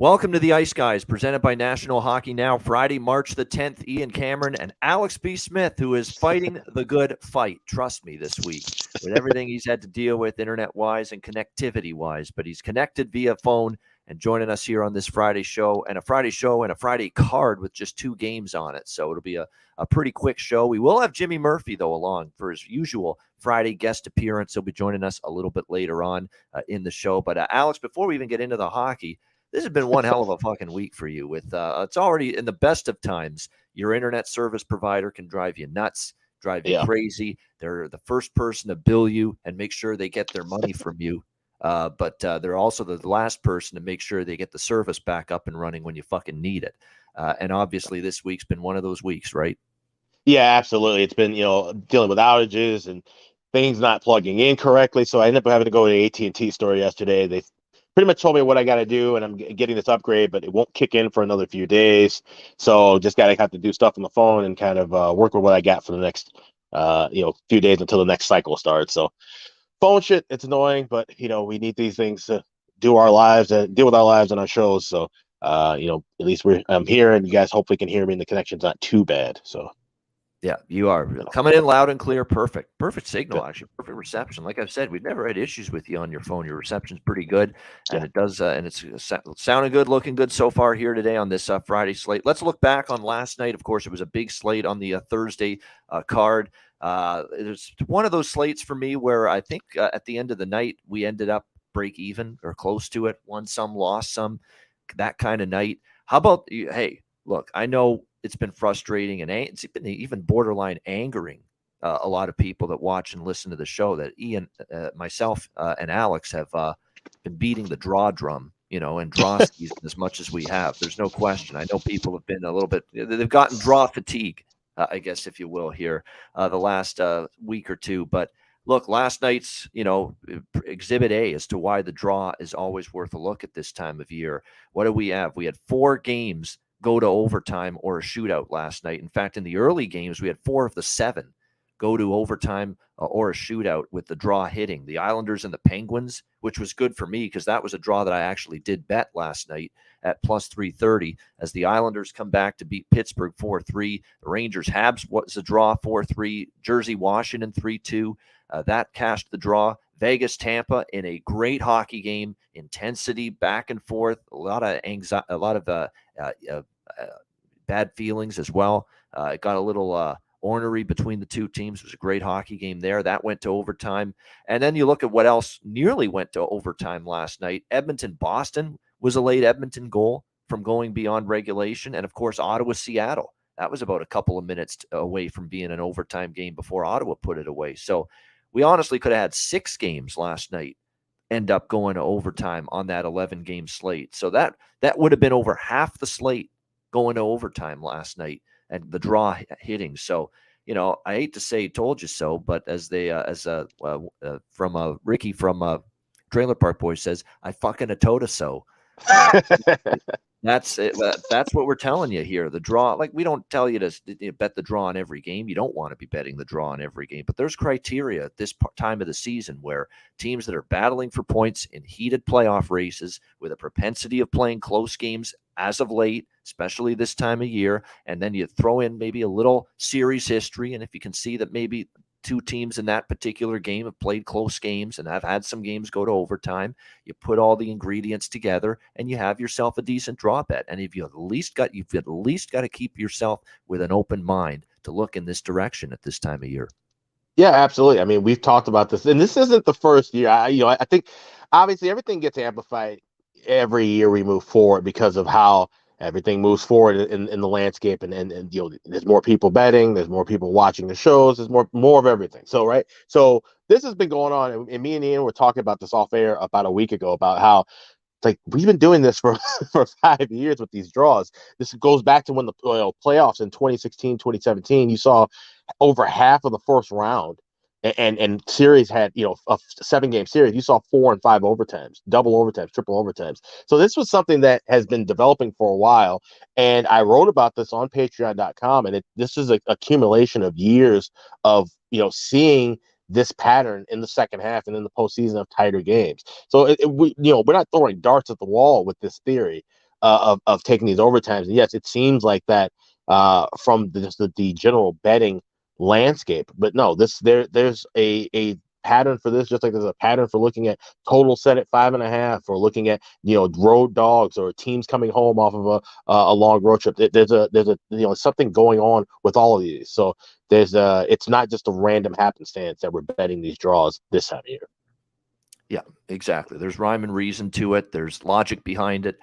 Welcome to the Ice Guys, presented by National Hockey Now. Friday, March the 10th, Ian Cameron and Alex B. Smith, who is fighting the good fight. Trust me, this week, with everything he's had to deal with internet wise and connectivity wise. But he's connected via phone and joining us here on this Friday show and a Friday show and a Friday card with just two games on it. So it'll be a, a pretty quick show. We will have Jimmy Murphy, though, along for his usual Friday guest appearance. He'll be joining us a little bit later on uh, in the show. But uh, Alex, before we even get into the hockey, this has been one hell of a fucking week for you. With uh, it's already in the best of times. Your internet service provider can drive you nuts, drive you Yeah. crazy. They're the first person to bill you and make sure they get their money from you. Uh, but uh, they're also the last person to make sure they get the service back up and running when you fucking need it. Uh, and obviously, this week's been one of those weeks, right? Yeah, absolutely. It's been you know dealing with outages and things not plugging in correctly. So I ended up having to go to the AT and T store yesterday. They pretty much told me what I got to do, and I'm getting this upgrade, but it won't kick in for another few days. So just got to have to do stuff on the phone and kind of uh, work with what I got for the next uh, you know few days until the next cycle starts. So phone shit, it's annoying, but you know we need these things to do our lives and deal with our lives and our shows. So uh, you know at least we're I'm here, and you guys hopefully can hear me, and the connection's not too bad. So. Yeah, you are coming in loud and clear. Perfect. Perfect signal, actually. Perfect reception. Like I've said, we've never had issues with you on your phone. Your reception's pretty good, and Yeah. it does, uh, and it's uh, sounding good, looking good so far here today on this uh, Friday slate. Let's look back on last night. Of course, it was a big slate on the uh, Thursday uh, card. Uh, it was one of those slates for me where I think uh, at the end of the night we ended up break even or close to it. Won some, lost some, that kind of night. How about you? Hey, look, I know it's been frustrating and it's been even borderline angering uh, a lot of people that watch and listen to the show that Ian, uh, myself, uh, and Alex have uh, been beating the draw drum, you know, and draw season as much as we have. There's no question. I know people have been a little bit, they've gotten draw fatigue, uh, I guess, if you will, here uh, the last uh, week or two. But look, last night's, you know, exhibit A as to why the draw is always worth a look at this time of year. What do we have? We had four games go to overtime or a shootout last night. In fact, in the early games, we had four of the seven go to overtime uh, or a shootout with the draw hitting the Islanders and the Penguins, which was good for me because that was a draw that I actually did bet last night at plus 330 as the Islanders come back to beat Pittsburgh 4 3. The Rangers Habs was a draw 4 3. Jersey Washington 3 2. Uh, that cashed the draw. Vegas Tampa in a great hockey game, intensity back and forth, a lot of anxiety, a lot of uh, uh, uh, uh, bad feelings as well. Uh, it got a little uh, ornery between the two teams. It was a great hockey game there. That went to overtime. And then you look at what else nearly went to overtime last night. Edmonton Boston was a late Edmonton goal from going beyond regulation. And of course, Ottawa Seattle. That was about a couple of minutes away from being an overtime game before Ottawa put it away. So we honestly could have had six games last night end up going to overtime on that 11 game slate. So that that would have been over half the slate going to overtime last night and the draw hitting. So, you know, I hate to say told you so, but as they uh, as uh, uh, uh from uh, Ricky from uh, Trailer Park Boys says, I fucking a told so. That's it. That's what we're telling you here. The draw, like we don't tell you to bet the draw on every game. You don't want to be betting the draw on every game, but there's criteria at this time of the season where teams that are battling for points in heated playoff races with a propensity of playing close games as of late, especially this time of year, and then you throw in maybe a little series history, and if you can see that maybe two teams in that particular game have played close games and I've had some games go to overtime. You put all the ingredients together and you have yourself a decent draw bet. And if you at least got you've at least got to keep yourself with an open mind to look in this direction at this time of year. Yeah, absolutely. I mean, we've talked about this, and this isn't the first year. I, you know, I I think obviously everything gets amplified every year we move forward because of how everything moves forward in, in the landscape, and, and and you know, there's more people betting, there's more people watching the shows, there's more more of everything. So right, so this has been going on, and, me and Ian were talking about this off air about a week ago about how like we've been doing this for for five years with these draws. This goes back to when the you know, playoffs in 2016, 2017. You saw over half of the first round, and and, series had you know a seven game series. You saw four and five overtimes, double overtimes, triple overtimes. So this was something that has been developing for a while, and I wrote about this on Patreon.com, and it this is a accumulation of years of you know seeing this pattern in the second half and in the postseason of tighter games. So it, it, we, you know, we're not throwing darts at the wall with this theory uh, of of taking these overtimes. And yes, it seems like that uh, from the, the, the general betting landscape, but no, this there there's a a pattern for this, just like there's a pattern for looking at total set at five and a half, or looking at you know road dogs or teams coming home off of a a long road trip. There's a there's a you know something going on with all of these. So there's a it's not just a random happenstance that we're betting these draws this time of year. Yeah, exactly. There's rhyme and reason to it. There's logic behind it.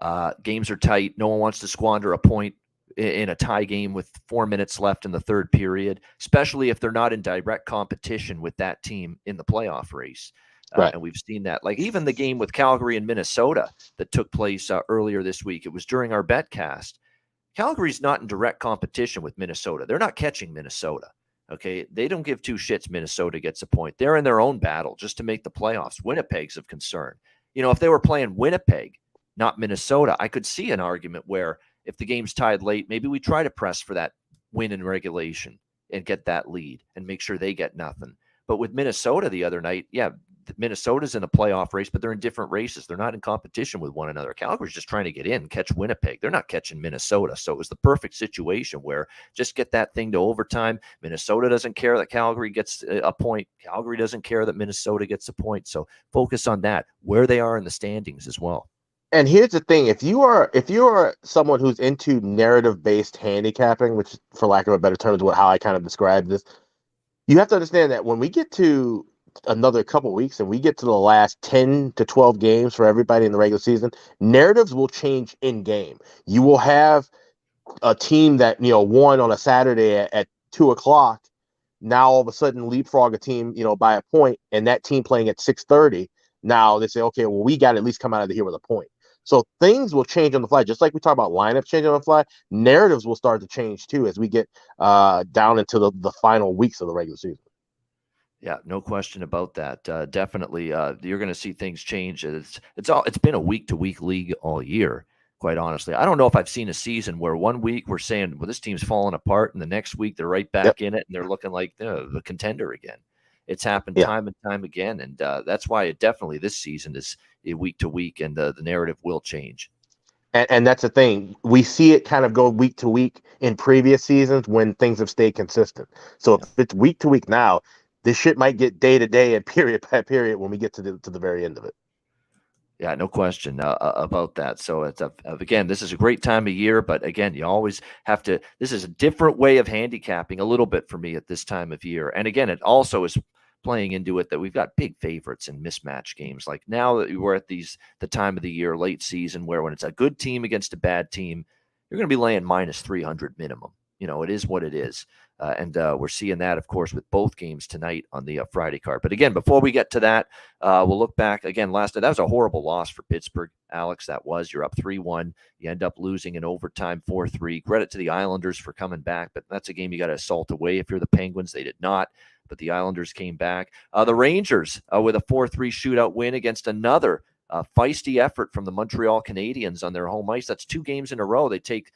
Uh, games are tight. No one wants to squander a point in a tie game with four minutes left in the third period, especially if they're not in direct competition with that team in the playoff race. Uh, and we've seen that. Like even the game with Calgary and Minnesota that took place uh, earlier this week, it was during our betcast. Calgary's not in direct competition with Minnesota. They're not catching Minnesota. Okay. They don't give two shits. Minnesota gets a point. They're in their own battle just to make the playoffs. Winnipeg's of concern. You know, if they were playing Winnipeg, not Minnesota, I could see an argument where if the game's tied late, maybe we try to press for that win in regulation and get that lead and make sure they get nothing. But with Minnesota the other night, yeah, Minnesota's in a playoff race, but they're in different races. They're not in competition with one another. Calgary's just trying to get in, catch Winnipeg. They're not catching Minnesota. So it was the perfect situation where just get that thing to overtime. Minnesota doesn't care that Calgary gets uh, a point. Calgary doesn't care that Minnesota gets a point. So focus on that, where they are in the standings as well and here's the thing if you are if you are someone who's into narrative based handicapping which for lack of a better term is what how i kind of describe this you have to understand that when we get to another couple weeks and we get to the last 10 to 12 games for everybody in the regular season narratives will change in game you will have a team that you know won on a saturday at, at two o'clock now all of a sudden leapfrog a team you know by a point and that team playing at 630 now they say okay well we got to at least come out of here with a point so things will change on the fly, just like we talk about lineups changing on the fly. Narratives will start to change too as we get uh, down into the, the final weeks of the regular season. Yeah, no question about that. Uh, definitely, uh, you're going to see things change. It's it's all it's been a week to week league all year. Quite honestly, I don't know if I've seen a season where one week we're saying, "Well, this team's falling apart," and the next week they're right back yep. in it and they're looking like the, the contender again. It's happened yeah. time and time again, and uh, that's why it definitely this season is week to week, and the, the narrative will change. And, and, that's the thing. We see it kind of go week to week in previous seasons when things have stayed consistent. So yeah. if it's week to week now, this shit might get day to day and period by period when we get to the to the very end of it. Yeah, no question uh, uh about that. So it's a, again, this is a great time of year, but again, you always have to. This is a different way of handicapping a little bit for me at this time of year, and again, it also is playing into it that we've got big favorites in mismatch games. Like now that we're at these the time of the year, late season, where when it's a good team against a bad team, you're going to be laying minus 300 minimum. You know, it is what it is. Uh, and uh, we're seeing that, of course, with both games tonight on the uh, Friday card. But again, before we get to that, uh, we'll look back again. Last night, that was a horrible loss for Pittsburgh, Alex. That was. You're up 3 1. You end up losing in overtime 4 3. Credit to the Islanders for coming back, but that's a game you got to assault away if you're the Penguins. They did not but the Islanders came back. Uh, the Rangers uh, with a 4 3 shootout win against another uh, feisty effort from the Montreal Canadiens on their home ice. That's two games in a row. They take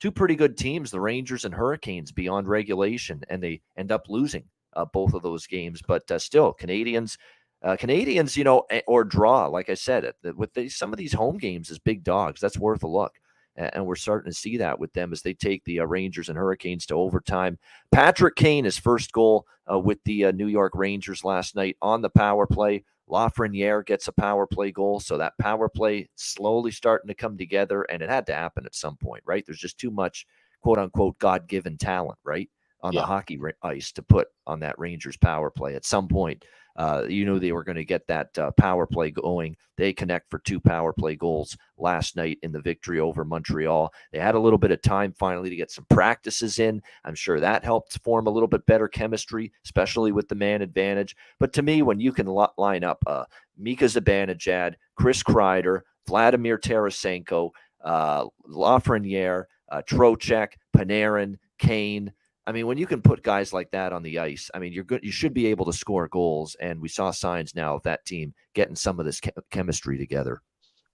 two pretty good teams, the Rangers and Hurricanes, beyond regulation, and they end up losing uh, both of those games. But uh, still, Canadiens. Uh, Canadiens, you know, or draw, like I said, with some of these home games as big dogs, that's worth a look and we're starting to see that with them as they take the uh, Rangers and Hurricanes to overtime. Patrick Kane, his first goal uh, with the uh, New York Rangers last night on the power play. Lafreniere gets a power play goal, so that power play slowly starting to come together, and it had to happen at some point, right? There's just too much quote unquote God given talent, right, on yeah. the hockey ice to put on that Rangers power play. At some point, uh, you knew they were going to get that uh, power play going. They connect for two power play goals last night in the victory over Montreal. They had a little bit of time finally to get some practices in. I'm sure that helped form a little bit better chemistry, especially with the man advantage. But to me, when you can line up uh, Mika Zibanejad, Chris Kreider, Vladimir Tarasenko, uh, Lafreniere, uh, Trocheck, Panarin, Kane. I mean, when you can put guys like that on the ice, I mean, you're good. You should be able to score goals, and we saw signs now of that team getting some of this chemistry together.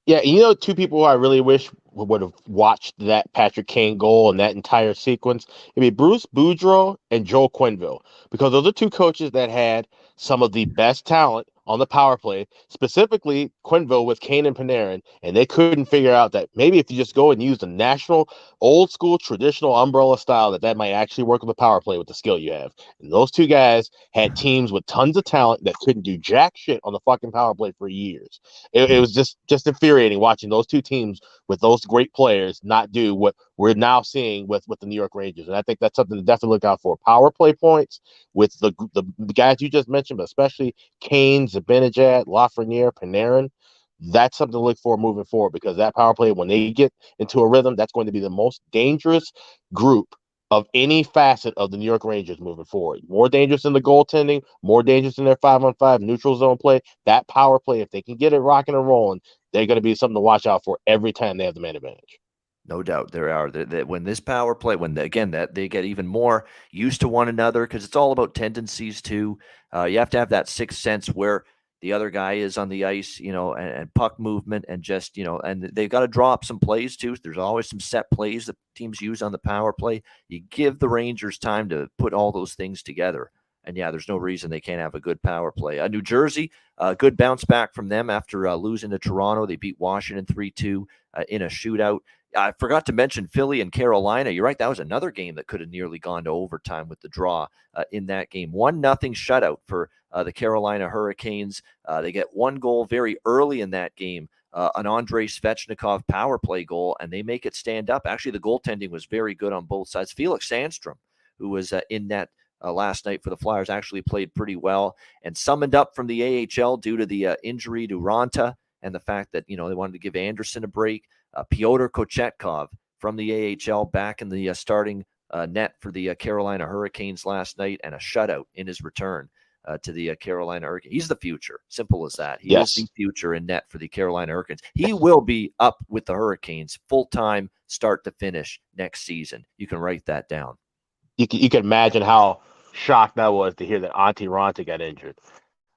Yeah, you know, two people I really wish would have watched that Patrick Kane goal and that entire sequence. It'd be Bruce Boudreau and Joel Quenneville, because those are two coaches that had some of the best talent on the power play, specifically Quenneville with Kane and Panarin, and they couldn't figure out that maybe if you just go and use the national, old school, traditional umbrella style, that that might actually work with the power play with the skill you have. And those two guys had teams with tons of talent that couldn't do jack shit on the fucking power play for years. It, it was just just infuriating watching those two teams with those great players not do what we're now seeing with with the New York Rangers. And I think that's something to definitely look out for. Power play points with the the, guys you just mentioned, but especially Kane, Zibanejad, Lafreniere, Panarin. That's something to look for moving forward because that power play, when they get into a rhythm, that's going to be the most dangerous group of any facet of the New York Rangers moving forward. More dangerous in the goaltending, more dangerous in their five on five neutral zone play. That power play, if they can get it rocking and rolling, they're going to be something to watch out for every time they have the man advantage. No doubt there are that when this power play, when the, again that they get even more used to one another because it's all about tendencies too. Uh, you have to have that sixth sense where the other guy is on the ice, you know, and, and puck movement and just you know, and they've got to draw up some plays too. There's always some set plays that teams use on the power play. You give the Rangers time to put all those things together. And yeah, there's no reason they can't have a good power play. Uh, New Jersey, a uh, good bounce back from them after uh, losing to Toronto. They beat Washington 3 2 uh, in a shootout. I forgot to mention Philly and Carolina. You're right. That was another game that could have nearly gone to overtime with the draw uh, in that game. One nothing shutout for uh, the Carolina Hurricanes. Uh, they get one goal very early in that game, uh, an Andrei Svechnikov power play goal, and they make it stand up. Actually, the goaltending was very good on both sides. Felix Sandstrom, who was uh, in net uh, last night for the Flyers, actually played pretty well and summoned up from the AHL due to the injury to Raanta and the fact that you know they wanted to give Andersen a break. Uh, Pyotr Kochetkov from the AHL back in the uh, starting uh, net for the uh, Carolina Hurricanes last night and a shutout in his return uh, to the uh, Carolina Hurricanes. He's the future. Simple as that. He yes. is the future in net for the Carolina Hurricanes. He will be up with the Hurricanes full time, start to finish next season. You can write that down. You can, you can imagine how shocked that was to hear that Antti Raanta got injured.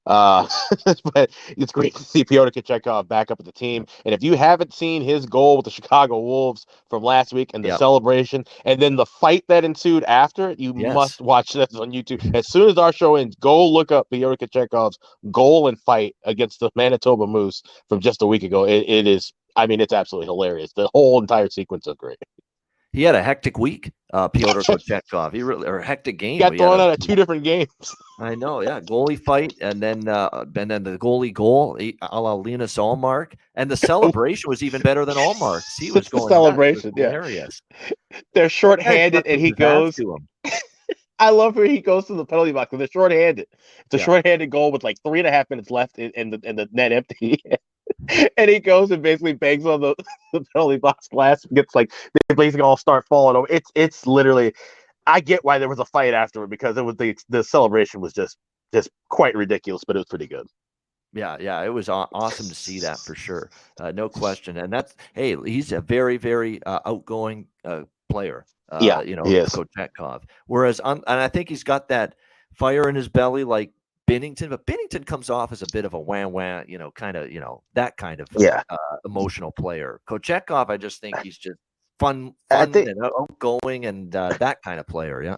Uh, but it's great to see Pyotr Kochetkov back up at the team. And if you haven't seen his goal with the Chicago Wolves from last week and the yep. celebration and then the fight that ensued after, you yes. must watch this on YouTube. As soon as our show ends, go look up Pyotr Kochetkov's goal and fight against the Manitoba Moose from just a week ago. it, it is, I mean, it's absolutely hilarious. The whole entire sequence is great he had a hectic week, uh, Pyotr Kochetkov. He really or a hectic game. He got thrown out of two different games. I know, yeah. Goalie fight, and then uh, and then the goalie goal, a la Linus Ullmark, and the celebration was even better than Ullmark's. He was going celebration, yeah. Hilarious. They're shorthanded, and he goes. To him. I love where he goes to the penalty box because they're shorthanded. It's a yeah. shorthanded goal with like three and a half minutes left in the in the net empty. and he goes and basically bangs on the, the penalty box glass. Gets like they basically all start falling over. It's it's literally. I get why there was a fight afterward because it was the the celebration was just just quite ridiculous, but it was pretty good. Yeah, yeah, it was awesome to see that for sure, uh, no question. And that's hey, he's a very very uh, outgoing uh, player. Uh, yeah, you know, Kochetkov. Whereas, and I think he's got that fire in his belly, like Binnington, but Binnington comes off as a bit of a wham wham, you know, kind of, you know, that kind of yeah. uh, emotional player. Kochetkov, I just think he's just fun, fun think, and outgoing and uh, that kind of player. Yeah.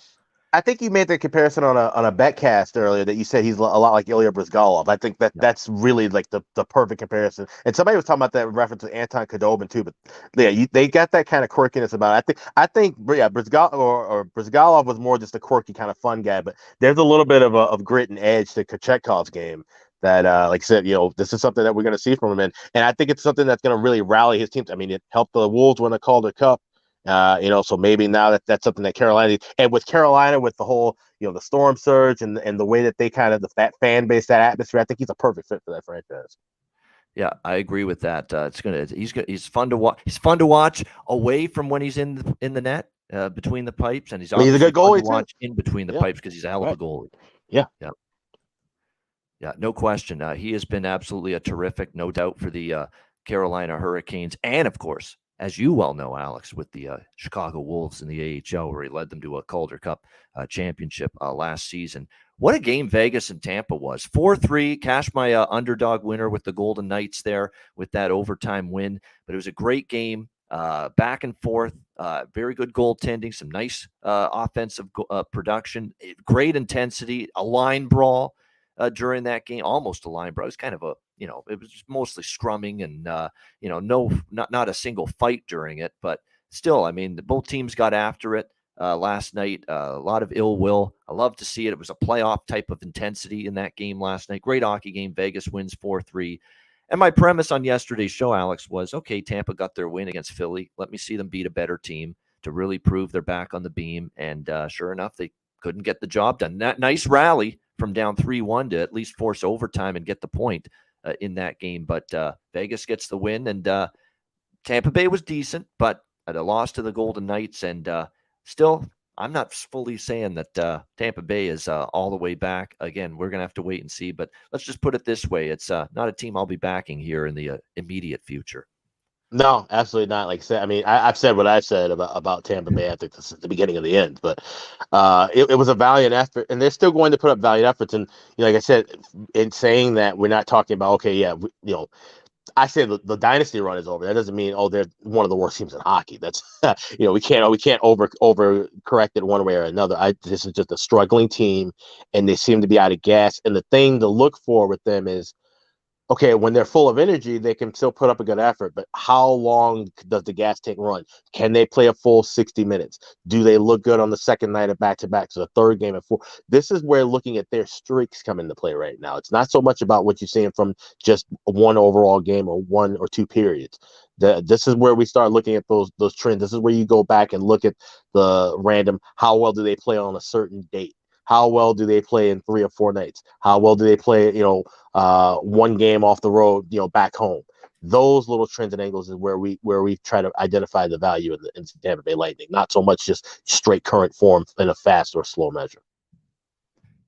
I think you made the comparison on a on a betcast earlier that you said he's a lot like Ilya Bryzgalov. I think that yeah. that's really like the, the perfect comparison. And somebody was talking about that reference to Anton Khudobin too, but yeah, you, they got that kind of quirkiness about it. I think I think yeah, Bryzgalov or, or Bryzgalov was more just a quirky kind of fun guy, but there's a little bit of a, of grit and edge to Kochetkov's game that uh, like I said, you know, this is something that we're going to see from him, and and I think it's something that's going to really rally his teams. I mean, it helped the Wolves win a Calder Cup. Uh, you know, so maybe now that that's something that Carolina and with Carolina with the whole, you know, the storm surge and and the way that they kind of the that fan base, that atmosphere, I think he's a perfect fit for that franchise. Yeah, I agree with that. Uh, it's gonna he's gonna he's fun to watch. He's fun to watch away from when he's in the, in the net uh, between the pipes, and he's he's a good goalie to watch in between the yeah. pipes because he's a hell of a goalie. Yeah, yeah, yeah, no question. Uh, he has been absolutely a terrific, no doubt, for the uh, Carolina Hurricanes, and of course, as you well know, Alex, with the uh, Chicago Wolves in the AHL, where he led them to a Calder Cup uh, championship uh, last season. What a game Vegas and Tampa was. 4 3, cash my uh, underdog winner with the Golden Knights there with that overtime win. But it was a great game, uh, back and forth, uh, very good goaltending, some nice offensive production, eh, great intensity, a line brawl during that game, almost a line brawl. It was kind of a you know, it was mostly scrumming and uh, you know, no, not not a single fight during it, but still, I mean, both teams got after it uh, last night. Uh, a lot of ill will. I love to see it. It was a playoff type of intensity in that game last night. Great hockey game. Vegas wins four three. And my premise on yesterday's show, Alex, was okay. Tampa got their win against Philly. Let me see them beat a better team to really prove they're back on the beam. And uh, sure enough, they couldn't get the job done. That nice rally from down three one to at least force overtime and get the point uh, in that game. But uh, Vegas gets the win, and uh, Tampa Bay was decent, but at a loss to the Golden Knights. And uh, still, I'm not fully saying that uh, Tampa Bay is uh, all the way back. Again, we're going to have to wait and see. But let's just put it this way: it's not a team I'll be backing here in the immediate future. No, absolutely not. Like I said, I mean, I, have said what I've said about, about Tampa Bay. I think this is the beginning of the end, but uh, it, it, was a valiant effort, and they're still going to put up valiant efforts. And you know, like I said, in saying that, we're not talking about okay, yeah, we, you know, I say the, the dynasty run is over. That doesn't mean oh they're one of the worst teams in hockey. That's you know we can't we can't over over correct it one way or another. I this is just a struggling team, and they seem to be out of gas. And the thing to look for with them is okay, when they're full of energy, they can still put up a good effort. But how long does the gas tank run? Can they play a full 60 minutes? Do they look good on the second night of back to back? So the third game at four. This is where looking at their streaks come into play right now. It's not so much about what you're seeing from just one overall game or one or two periods. The, this is where we start looking at those those trends. This is where you go back and look at the random how well do they play on a certain date how well do they play in three or four nights? How well do they play, you know, uh, one game off the road, you know, back home? Those little trends and angles is where we where we try to identify the value in the in Tampa Bay Lightning, not so much just straight current form in a fast or slow measure.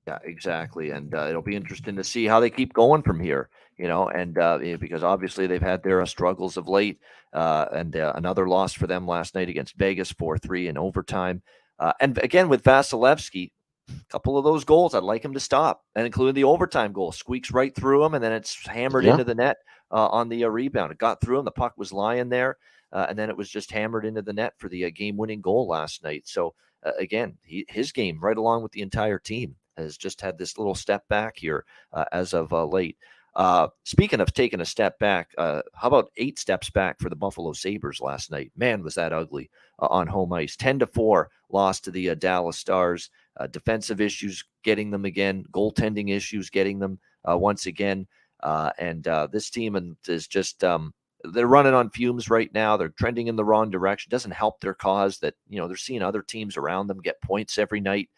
Yeah, exactly, and uh, it'll be interesting to see how they keep going from here. You know, and uh, because obviously they've had their uh, struggles of late, uh, and uh, another loss for them last night against Vegas, four three in overtime. Uh, and again with Vasilevskiy, a couple of those goals, I'd like him to stop, and including the overtime goal, squeaks right through him, and then it's hammered yeah. into the net uh, on the uh, rebound. It got through him. The puck was lying there, uh, and then it was just hammered into the net for the uh, game-winning goal last night. So uh, again, he, his game, right along with the entire team, has just had this little step back here uh, as of late. Uh, speaking of taking a step back, uh, how about eight steps back for the Buffalo Sabres last night? Man, was that ugly uh, on home ice. 10 to 4 lost to the Dallas Stars uh, defensive issues getting them again, goaltending issues getting them uh, once again. Uh, and uh, this team is just um, they're running on fumes right now. They're trending in the wrong direction. Doesn't help their cause that you know they're seeing other teams around them get points every night.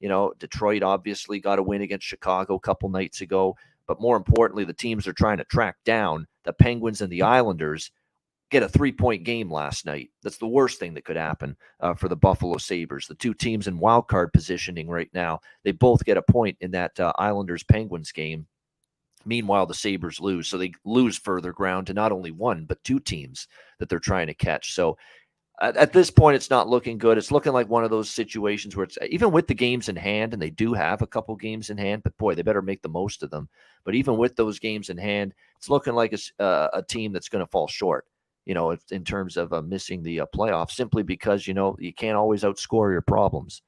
You know, Detroit obviously got a win against Chicago a couple nights ago, but more importantly, the teams are trying to track down the Penguins and the Islanders get a three point game last night. That's the worst thing that could happen uh, for the Buffalo Sabres. The two teams in wild card positioning right now, they both get a point in that uh, Islanders Penguins game. Meanwhile, the Sabres lose. So they lose further ground to not only one, but two teams that they're trying to catch. So at, at this point, it's not looking good. It's looking like one of those situations where it's even with the games in hand, and they do have a couple games in hand, but boy, they better make the most of them. But even with those games in hand, it's looking like a, uh, a team that's going to fall short you know, in terms of uh, missing the uh, playoffs, simply because you know you can't always outscore your problems.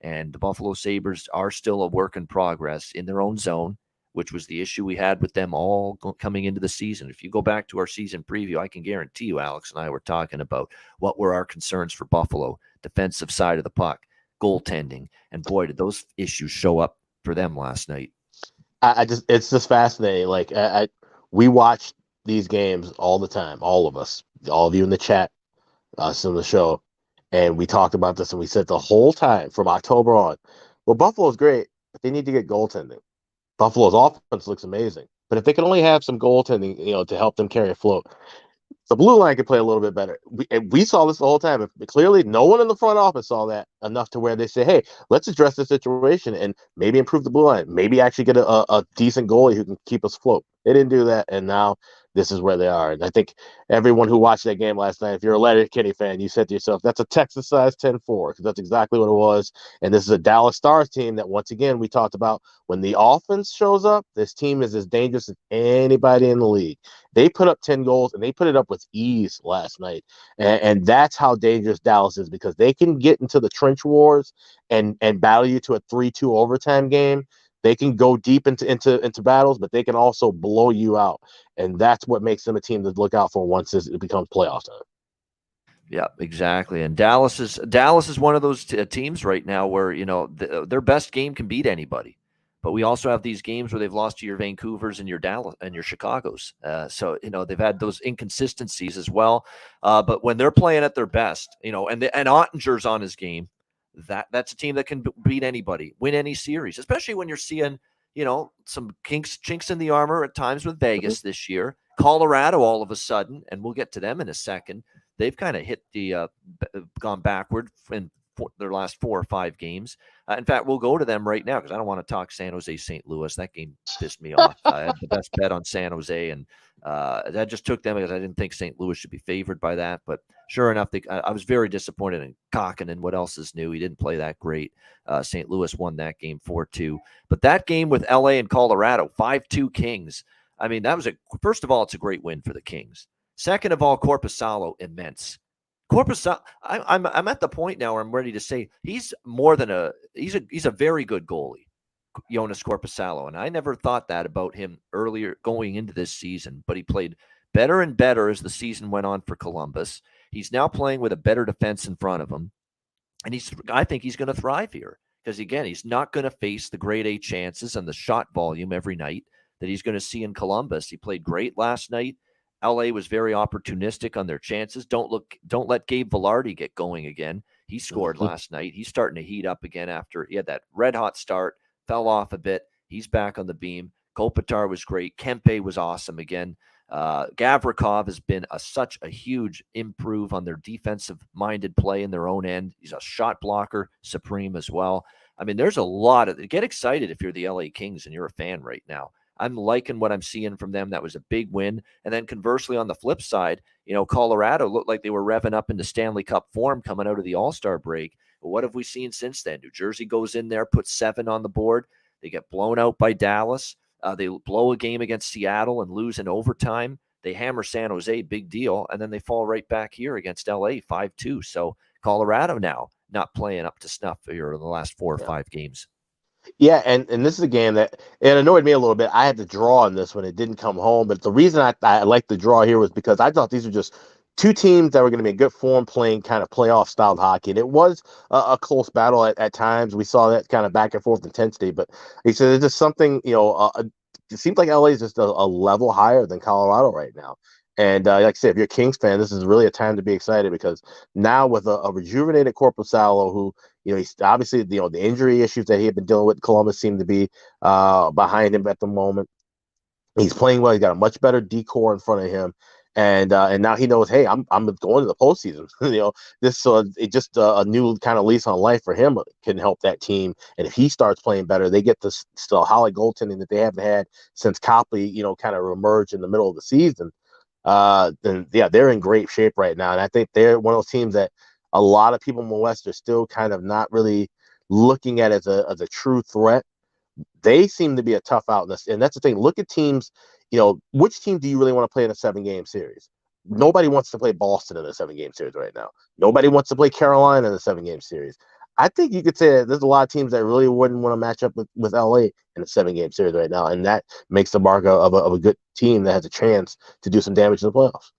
And the Buffalo Sabres are still a work in progress in their own zone, which was the issue we had with them all coming into the season. If you go back to our season preview, I can guarantee you, Alex and I were talking about what were our concerns for Buffalo, defensive side of the puck, goaltending, and boy, did those issues show up for them last night. I, I just, it's just fascinating. Like I, I we watched these games all the time, all of us, all of you in the chat, us in the show, and we talked about this and we said the whole time from October on, well, Buffalo's great, but they need to get goaltending. Buffalo's offense looks amazing, but if they can only have some goaltending, you know, to help them carry a float, the blue line could play a little bit better. We, we saw this the whole time. Clearly, no one in the front office saw that. enough to where they say, hey, let's address the situation and maybe improve the blue line, maybe actually get a, a decent goalie who can keep us afloat. They didn't do that, and now this is where they are. And I think everyone who watched that game last night, if you're a Letterkenny fan, you said to yourself, that's a Texas size 10 4, because that's exactly what it was. And this is a Dallas Stars team that, once again, we talked about when the offense shows up, this team is as dangerous as anybody in the league. They put up 10 goals and they put it up with ease last night. And, and that's how dangerous Dallas is because they can get into the trench wars and, and battle you to a 3 2 overtime game they can go deep into into into battles, but they can also blow you out, and that's what makes them a team to look out for once it becomes playoff time. Yeah, exactly. And Dallas is Dallas is one of those t- uh, teams right now where you know th- their best game can beat anybody, but we also have these games where they've lost to your Vancouver's and your Dallas and your Chicago's. Uh, so you know they've had those inconsistencies as well. Uh, but when they're playing at their best, you know, and the, and Oettinger's on his game, that that's a team that can beat anybody, win any series, especially when you're seeing, you know, some kinks chinks in the armor at times with mm-hmm. Vegas mm-hmm. this year. Colorado all of a sudden, and we'll get to them in a second. They've kind of hit the uh, gone backward in four, their last four or five games. Uh, in fact, we'll go to them right now because I don't want to talk San Jose St. Louis. That game pissed me off. I had the best bet on San Jose, and uh, I just took them because I didn't think St. Louis should be favored by that. But sure enough, they, I, I, was very disappointed in Kahkonen. What else is new? He didn't play that great. Uh, St. Louis won that game 4 2. But that game with LA and Colorado, 5 2 Kings. I mean, that was a, first of all, it's a great win for the Kings. Second of all, Korpisalo, immense. Korpisalo, uh, I, I'm, I'm at the point now where I'm ready to say he's more than a, he's a, he's a very good goalie. Joonas Korpisalo. And I never thought that about him earlier going into this season, but he played better and better as the season went on for Columbus. He's now playing with a better defense in front of him. And he's I think he's going to thrive here because again, he's not going to face the grade A chances and the shot volume every night that he's going to see in Columbus. He played great last night. LA was very opportunistic on their chances. Don't look don't let Gabe Vilardi get going again. He scored mm-hmm. last night. He's starting to heat up again after he had that red hot start, fell off a bit. He's back on the beam. Kopitar was great. Kempe was awesome again. Uh, Gavrikov has been a, such a huge improve on their defensive minded play in their own end. He's a shot blocker, supreme as well. I mean, there's a lot of get excited if you're the LA Kings and you're a fan right now. I'm liking what I'm seeing from them. That was a big win. And then conversely, on the flip side, you know, Colorado looked like they were revving up into Stanley Cup form coming out of the All Star break. But what have we seen since then? New Jersey goes in there, puts seven on the board. They get blown out by Dallas. Uh, they blow a game against Seattle and lose in overtime. They hammer San Jose, big deal, and then they fall right back here against LA, five two. So Colorado now not playing up to snuff here in the last four or yeah. five games. Yeah, and, and this is a game that it annoyed me a little bit. I had to draw on this when it didn't come home, but the reason I, I liked the draw here was because I thought these were just two teams that were going to be in good form playing kind of playoff styled hockey. And it was a, a close battle at, at, times. We saw that kind of back and forth intensity, but he said it's just something, you know, uh, it seems like LA is just a, a, level higher than Colorado right now. And uh, like I said, if you're a Kings fan, this is really a time to be excited because now with a, a rejuvenated Korpisalo, who you know he's obviously you know the injury issues that he had been dealing with, Columbus seem to be uh, behind him at the moment. He's playing well. He's got a much better decor in front of him, and uh, and now he knows, hey, I'm I'm going to the postseason. you know, this so uh, it just uh, a new kind of lease on life for him can help that team. And if he starts playing better, they get this still holly goaltending that they haven't had since Copley, you know, kind of emerged in the middle of the season. Uh, then yeah, they're in great shape right now, and I think they're one of those teams that a lot of people in the West are still kind of not really looking at as a as a true threat. They seem to be a tough out this, and that's the thing. Look at teams you know, which team do you really want to play in a seven game series? Nobody wants to play Boston in a seven game series right now. Nobody wants to play Carolina in a seven game series. I think you could say that there's a lot of teams that really wouldn't want to match up with, with LA in a seven game series right now. And that makes the mark of a, of a good team that has a chance to do some damage in the playoffs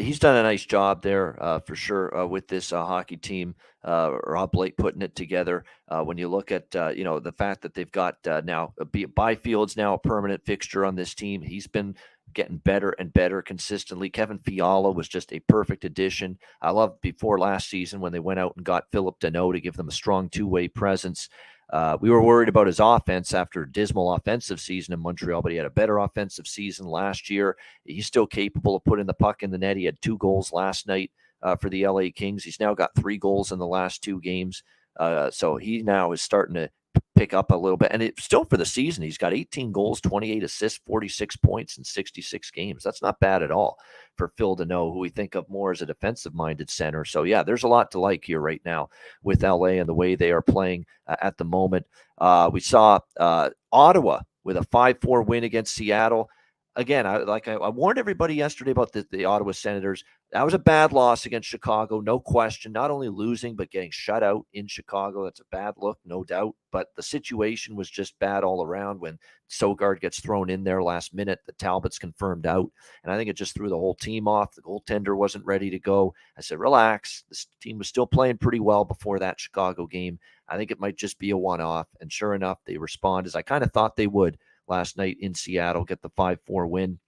he's done a nice job there uh, for sure uh, with this uh, hockey team. Uh, Rob Blake putting it together. Uh, when you look at uh, you know the fact that they've got now Byfield's now a permanent fixture on this team. He's been getting better and better consistently. Kevin Fiala was just a perfect addition. I loved before last season when they went out and got Phillip Danault to give them a strong two way presence. Uh, we were worried about his offense after a dismal offensive season in Montreal, but he had a better offensive season last year. He's still capable of putting the puck in the net. He had two goals last night uh, for the LA Kings. He's now got three goals in the last two games. Uh, so he now is starting to pick up a little bit. And it still for the season, he's got 18 goals, 28 assists, 46 points in 66 games. That's not bad at all for Phil Danault, who we think of more as a defensive minded center. So, yeah, there's a lot to like here right now with LA and the way they are playing uh, at the moment. Uh, we saw uh, Ottawa with a 5 4 win against Seattle again, I like I, I, warned everybody yesterday about the, the Ottawa Senators. That was a bad loss against Chicago, no question. Not only losing, but getting shut out in Chicago. That's a bad look, no doubt. But the situation was just bad all around when Sogaard gets thrown in there last minute. The Talbot's confirmed out. And I think it just threw the whole team off. The goaltender wasn't ready to go. I said, relax. This team was still playing pretty well before that Chicago game. I think it might just be a one off. And sure enough, they respond as I kind of thought they would last night in Seattle, get the 5 4 win.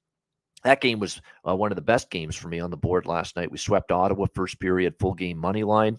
That game was uh, one of the best games for me on the board last night. We swept Ottawa first period, full game money line.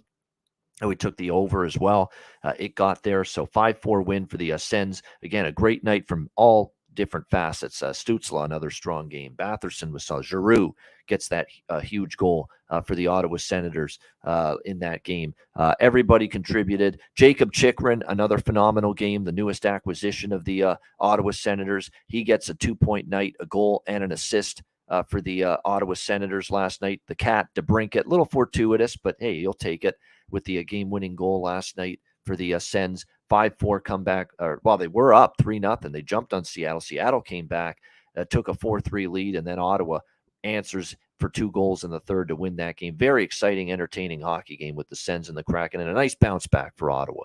And we took the over as well. Uh, it got there. So 5 4 win for the uh, Sens. Again, a great night from all different facets. Uh, Stützle, another strong game. Batherson was saw. Giroux gets that uh, huge goal uh, for the Ottawa Senators uh, in that game. Uh, everybody contributed. Jakob Chychrun, another phenomenal game, the newest acquisition of the uh, Ottawa Senators. He gets a two point night, a goal, and an assist. for the Ottawa Senators last night, the cat DeBrincat, a little fortuitous, but hey, you'll take it with the game-winning goal last night for the uh, Sens. 5 4 comeback. Or, well, they were up 3 nothing. They jumped on Seattle. Seattle came back, uh, took a 4 3 lead, and then Ottawa answers for two goals in the third to win that game. Very exciting, entertaining hockey game with the Sens and the Kraken, and a nice bounce back for Ottawa.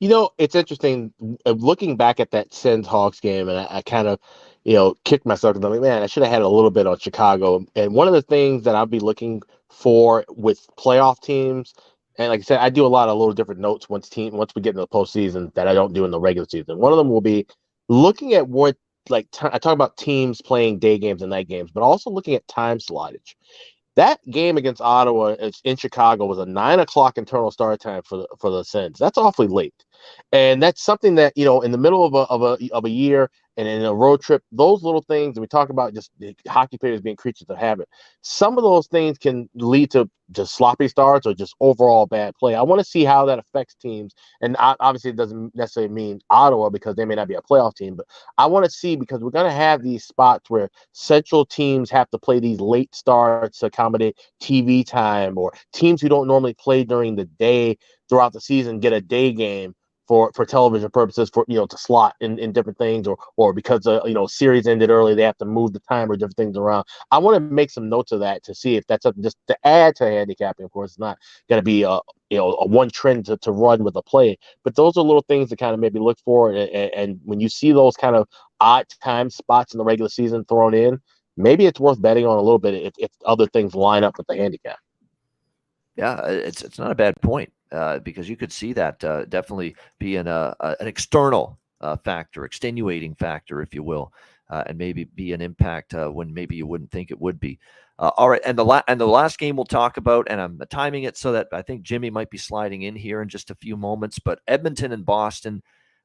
You know, it's interesting uh, looking back at that Sens Hawks game, and I, I kind of, you know, kicked myself because I'm like, man, I should have had a little bit on Chicago. And one of the things that I'll be looking for with playoff teams and like I said, I do a lot of little different notes once team once we get into the postseason that I don't do in the regular season. One of them will be looking at what like t- I talk about teams playing day games and night games, but also looking at time slottage. That game against Ottawa in Chicago was a nine o'clock internal start time for the for the Sens. That's awfully late, and that's something that you know in the middle of a of a of a year and in a road trip, those little things, that we talk about just hockey players being creatures of habit. Some of those things can lead to just sloppy starts or just overall bad play. I want to see how that affects teams. And obviously, it doesn't necessarily mean Ottawa because they may not be a playoff team, but I want to see because we're going to have these spots where central teams have to play these late starts to accommodate TV time or teams who don't normally play during the day throughout the season get a day game for for television purposes for you know to slot in, in different things or or because uh, you know series ended early they have to move the time or different things around. I want to make some notes of that to see if that's something just to add to handicapping of course it's not going to be a you know a one trend to, to run with a play but those are little things to kind of maybe look for and, and when you see those kind of odd time spots in the regular season thrown in maybe it's worth betting on a little bit if, if other things line up with the handicap. Yeah it's it's not a bad point uh, because you could see that uh, definitely being a, a, an external uh, factor, extenuating factor, if you will, uh, and maybe be an impact uh, when maybe you wouldn't think it would be. all right, and the la- and the last game we'll talk about, and I'm timing it so that I think Jimmy might be sliding in here in just a few moments. But Edmonton and Boston,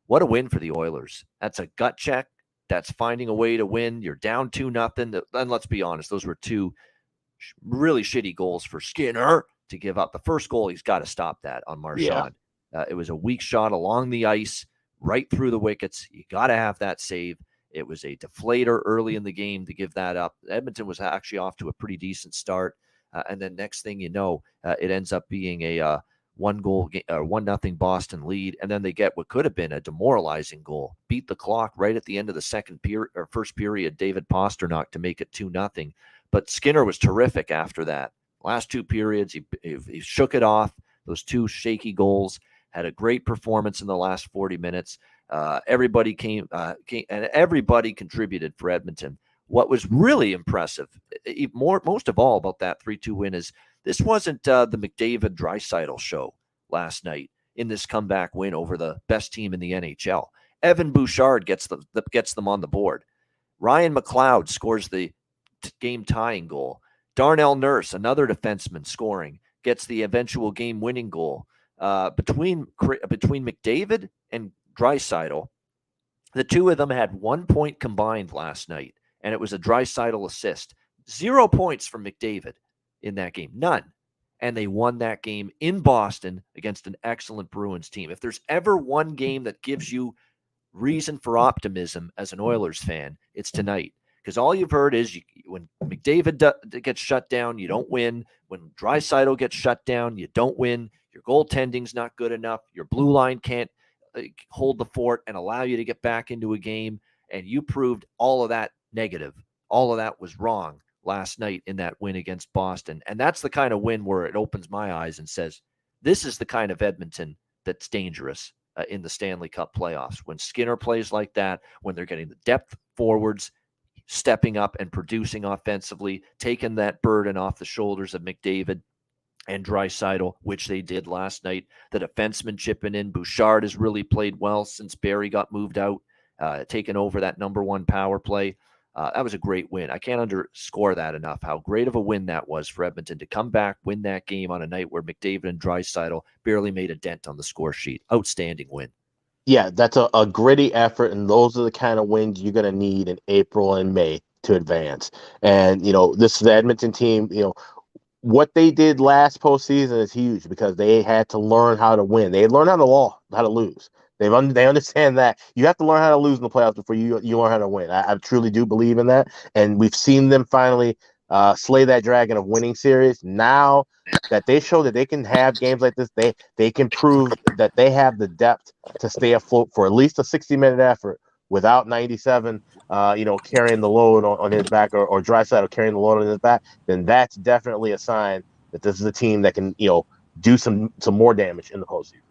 what a win for the Oilers! That's a gut check. That's finding a way to win. You're down two nothing. And let's be honest, those were two really shitty goals for Skinner to give up. The first goal, he's got to stop that on Marchand. Yeah. Uh, it was a weak shot along the ice, right through the wickets. You got to have that save. It was a deflator early in the game to give that up. Edmonton was actually off to a pretty decent start, uh, and then next thing you know, uh, it ends up being a uh, one goal, one nothing Boston lead, and then they get what could have been a demoralizing goal. Beat the clock right at the end of the second period or first period. David Pastrnak to make it two nothing, but Skinner was terrific after that. Last two periods, he, he shook it off. Those two shaky goals had a great performance in the last 40 minutes. Uh, everybody came, uh, came, and everybody contributed for Edmonton. What was really impressive, more most of all about that 3 2 win, is this wasn't uh, the McDavid Draisaitl show last night in this comeback win over the best team in the NHL. Evan Bouchard gets the, gets them on the board. Ryan McLeod scores the game tying goal. Darnell Nurse, another defenseman, scoring gets the eventual game-winning goal. Uh, between between McDavid and Draisaitl, the two of them had one point combined last night, and it was a Draisaitl assist. Zero points from McDavid in that game, none. and they won that game in Boston against an excellent Bruins team. If there's ever one game that gives you reason for optimism as an Oilers fan, it's tonight. Because all you've heard is you, when McDavid gets shut down, you don't win. When Draisaitl gets shut down, you don't win. Your goaltending's not good enough. Your blue line can't uh, hold the fort and allow you to get back into a game. And you proved all of that negative. All of that was wrong last night in that win against Boston. And that's the kind of win where it opens my eyes and says, this is the kind of Edmonton that's dangerous uh, in the Stanley Cup playoffs. When Skinner plays like that, when they're getting the depth forwards, stepping up and producing offensively, taking that burden off the shoulders of McDavid and Draisaitl, which they did last night. The defenseman chipping in. Bouchard has really played well since Barrie got moved out, uh, taking over that number one power play. Uh, that was a great win. I can't underscore that enough. How great of a win that was for Edmonton to come back, win that game on a night where McDavid and Draisaitl barely made a dent on the score sheet. Outstanding win. Yeah, that's a, a gritty effort, and those are the kind of wins you're going to need in April and May to advance. And you know, this is the Edmonton team. You know, what they did last postseason is huge because they had to learn how to win. They learned how to law, how to lose. They un- they understand that you have to learn how to lose in the playoffs before you you learn how to win. I, I truly do believe in that, and we've seen them finally uh, slay that dragon of winning series. Now that they show that they can have games like this, they they can prove that they have the depth to stay afloat for at least a sixty minute effort without 97 uh, you know carrying the load on, on his back or, or Draisaitl carrying the load on his back then that's definitely a sign that this is a team that can you know do some some more damage in the postseason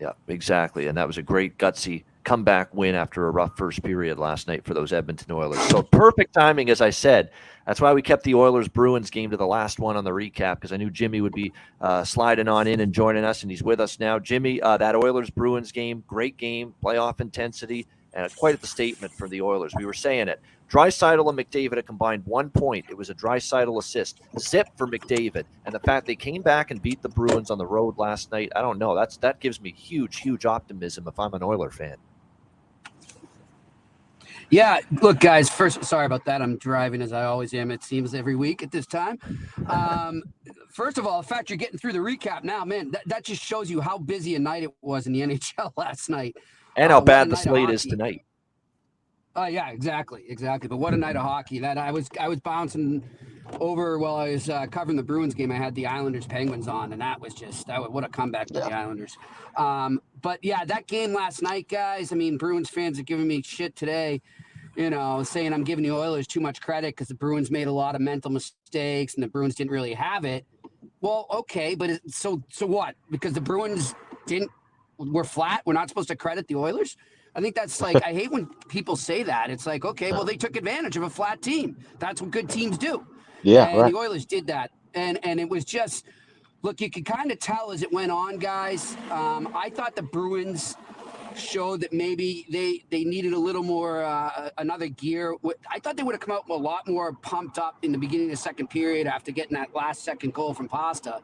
yeah, exactly. And that was a great gutsy comeback win after a rough first period last night for those Edmonton Oilers. So perfect timing, as I said. That's why we kept the Oilers Bruins game to the last one on the recap because I knew Jimmy would be uh, sliding on in and joining us, and he's with us now. Jimmy, uh, that Oilers Bruins game, great game, playoff intensity, and quite the statement for the Oilers. We were saying it. Draisaitl and McDavid had combined one point. It was a Draisaitl assist. Zip for McDavid. And the fact they came back and beat the Bruins on the road last night, I don't know. That's that gives me huge, huge optimism if I'm an Oiler fan. Yeah, look, guys. First, sorry about that. I'm driving as I always am. It seems every week at this time. Um, first of all, the fact you're getting through the recap now, man, that, that just shows you how busy a night it was in the NHL last night, and how uh, bad the slate is tonight. Oh yeah, exactly, exactly. But what a night of hockey! That I was I was bouncing over while I was uh, covering the Bruins game. I had the Islanders Penguins on, and that was just that was, what a comeback for yeah. the Islanders. Um, but yeah, that game last night, guys. I mean, Bruins fans are giving me shit today. You know, saying I'm giving the Oilers too much credit because the Bruins made a lot of mental mistakes and the Bruins didn't really have it. Well, okay, but it, so so what? Because the Bruins didn't were flat. We're not supposed to credit the Oilers. I think that's like I hate when people say that. It's like, okay, well they took advantage of a flat team. That's what good teams do. Yeah, and right. the Oilers did that, and and it was just look. You could kind of tell as it went on, guys. Um, I thought the Bruins showed that maybe they they needed a little more uh, another gear. I thought they would have come out a lot more pumped up in the beginning of the second period after getting that last second goal from Pasta